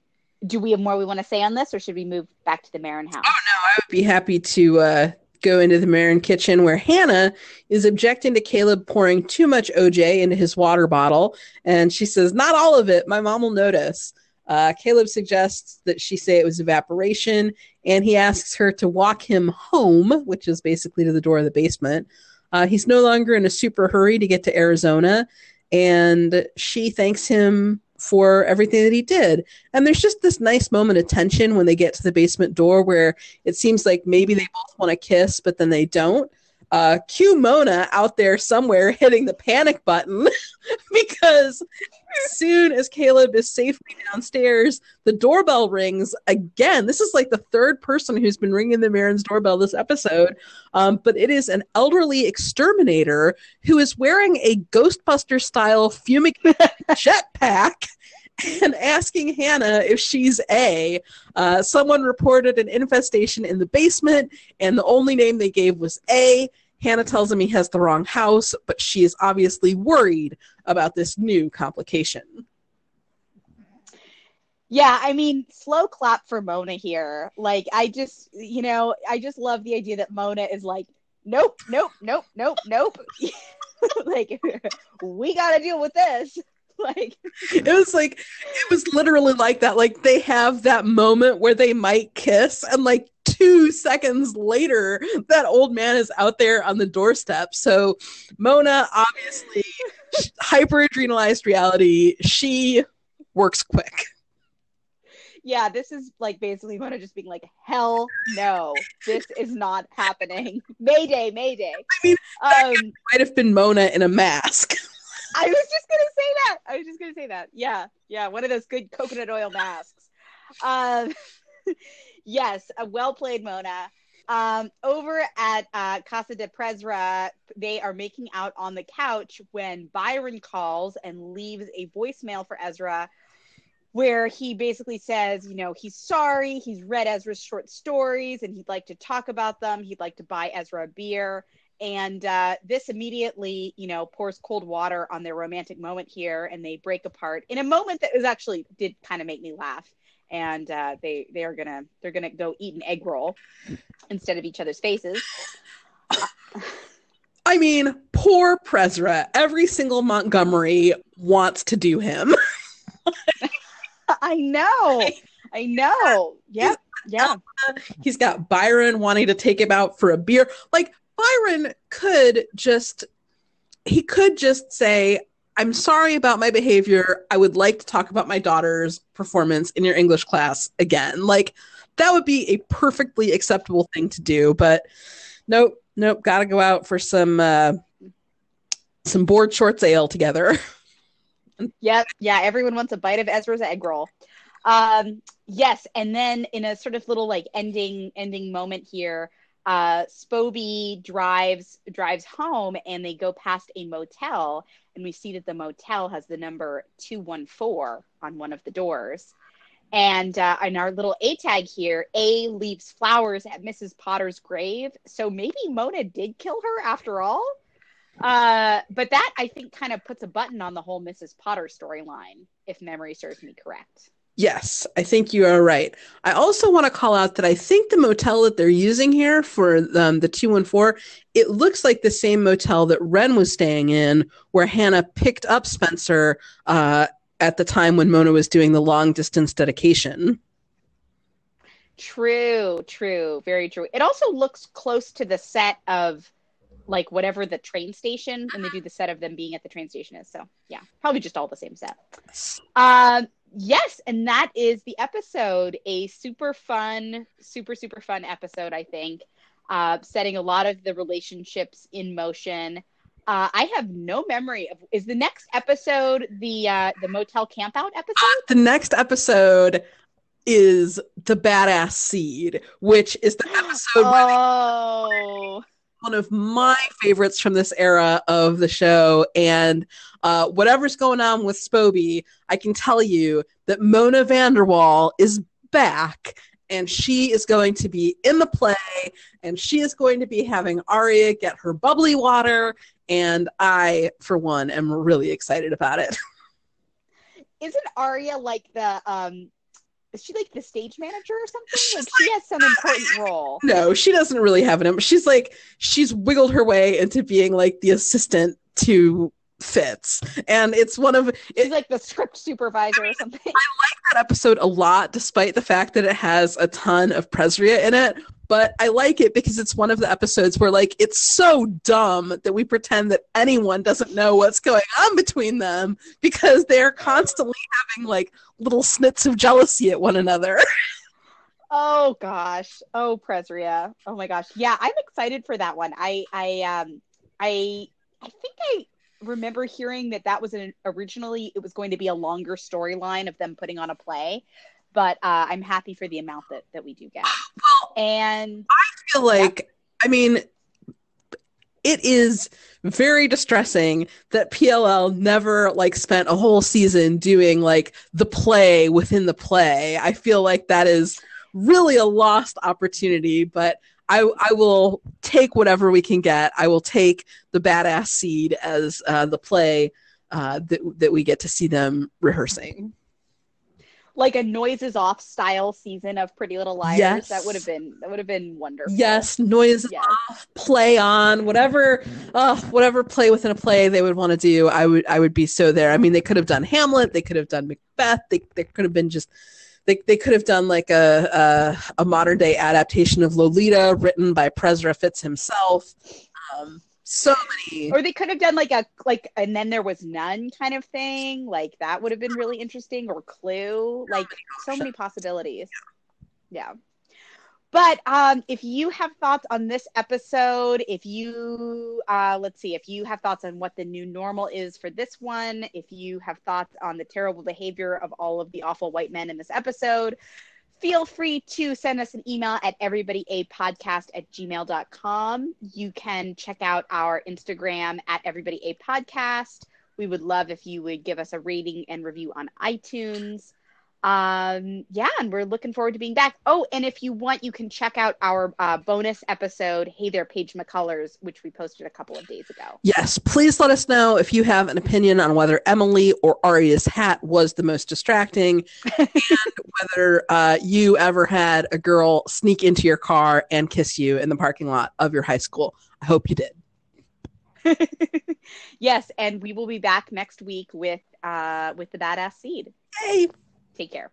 do we have more we want to say on this, or should we move back to the Marin house? Oh no, I would be happy to uh, go into the Marin kitchen where Hannah is objecting to Caleb pouring too much OJ into his water bottle, and she says, "Not all of it. My mom will notice." Uh, Caleb suggests that she say it was evaporation, and he asks her to walk him home, which is basically to the door of the basement. Uh, he's no longer in a super hurry to get to Arizona, and she thanks him for everything that he did. And there's just this nice moment of tension when they get to the basement door where it seems like maybe they both want to kiss, but then they don't. Uh, cue Mona out there somewhere hitting the panic button because as soon as Caleb is safely downstairs, the doorbell rings again. This is like the third person who's been ringing the Marin's doorbell this episode, um, but it is an elderly exterminator who is wearing a Ghostbuster style fumigated jetpack and asking Hannah if she's A. Uh, someone reported an infestation in the basement, and the only name they gave was A. Hannah tells him he has the wrong house, but she is obviously worried about this new complication. Yeah, I mean, slow clap for Mona here. Like, I just, you know, I just love the idea that Mona is like, nope, nope, nope, nope, nope. like, we got to deal with this. Like, it was like, it was literally like that. Like, they have that moment where they might kiss, and like two seconds later, that old man is out there on the doorstep. So, Mona, obviously, hyper adrenalized reality, she works quick yeah, this is like basically Mona just being like, hell no, this is not happening. Mayday, Mayday. I mean, um, might have been Mona in a mask. I was just gonna say that. I was just gonna say that. Yeah, yeah, one of those good coconut oil masks. Um, yes, a well played Mona. Um, over at uh, Casa de Prezra, they are making out on the couch when Byron calls and leaves a voicemail for Ezra where he basically says, you know, he's sorry, he's read Ezra's short stories and he'd like to talk about them. He'd like to buy Ezra a beer. And uh, this immediately, you know, pours cold water on their romantic moment here, and they break apart in a moment that was actually did kind of make me laugh. And uh, they they are gonna they're gonna go eat an egg roll instead of each other's faces. I mean, poor Prezra. Every single Montgomery wants to do him. I know. I know. Yep. Yeah. He's got Byron wanting to take him out for a beer. Like Byron could just he could just say, I'm sorry about my behavior. I would like to talk about my daughter's performance in your English class again. Like that would be a perfectly acceptable thing to do, but nope, nope, got to go out for some uh some board shorts ale together. yep. Yeah. Everyone wants a bite of Ezra's egg roll. Um, yes. And then in a sort of little like ending, ending moment here, uh, Spoby drives, drives home and they go past a motel and we see that the motel has the number 214 on one of the doors. And uh, in our little A tag here, A leaves flowers at Mrs. Potter's grave. So maybe Mona did kill her after all. Uh, but that I think kind of puts a button on the whole Mrs. Potter storyline, if memory serves me correct. Yes, I think you are right. I also want to call out that I think the motel that they're using here for um, the 214, it looks like the same motel that Wren was staying in, where Hannah picked up Spencer uh, at the time when Mona was doing the long distance dedication. True, true, very true. It also looks close to the set of like whatever the train station and they do the set of them being at the train station is. So yeah, probably just all the same set. Um, yes, and that is the episode. A super fun, super super fun episode. I think, uh, setting a lot of the relationships in motion. Uh, I have no memory of. Is the next episode the uh, the motel campout episode? the next episode is the badass seed, which is the episode. oh one of my favorites from this era of the show. And uh, whatever's going on with Spoby, I can tell you that Mona Vanderwaal is back and she is going to be in the play and she is going to be having Aria get her bubbly water. And I, for one, am really excited about it. Isn't Aria like the um is she like the stage manager or something? Like she has some important role. No, she doesn't really have an. She's like she's wiggled her way into being like the assistant to Fitz, and it's one of it's like the script supervisor or something. I like that episode a lot, despite the fact that it has a ton of Presria in it. But I like it because it's one of the episodes where like it's so dumb that we pretend that anyone doesn't know what's going on between them because they're constantly having like little snits of jealousy at one another. oh gosh. Oh Presria. Oh my gosh. Yeah, I'm excited for that one. I I um I I think I remember hearing that that was an originally it was going to be a longer storyline of them putting on a play but uh, i'm happy for the amount that that we do get and i feel like yeah. i mean it is very distressing that PLL never like spent a whole season doing like the play within the play. I feel like that is really a lost opportunity, but I, I will take whatever we can get. I will take the badass seed as uh, the play uh, that that we get to see them rehearsing. Like a noises off style season of Pretty Little Liars. Yes. That would have been that would have been wonderful. Yes, noises yes. off, play on, whatever uh, whatever play within a play they would want to do. I would I would be so there. I mean, they could have done Hamlet, they could have done Macbeth, they they could have been just they, they could have done like a, a, a modern day adaptation of Lolita written by Prezra Fitz himself. Um, so many. or they could have done like a like and then there was none kind of thing. Like that would have been really interesting or clue. Like so many possibilities. Yeah. But um, if you have thoughts on this episode, if you, uh, let's see, if you have thoughts on what the new normal is for this one, if you have thoughts on the terrible behavior of all of the awful white men in this episode, feel free to send us an email at everybodyapodcast at gmail.com. You can check out our Instagram at everybodyapodcast. We would love if you would give us a rating and review on iTunes um yeah and we're looking forward to being back. Oh and if you want you can check out our uh, bonus episode hey there paige mccullers which we posted a couple of days ago. Yes please let us know if you have an opinion on whether emily or aria's hat was the most distracting and whether uh, you ever had a girl sneak into your car and kiss you in the parking lot of your high school. I hope you did. Yes and we will be back next week with uh with the badass seed. Yay! Take care.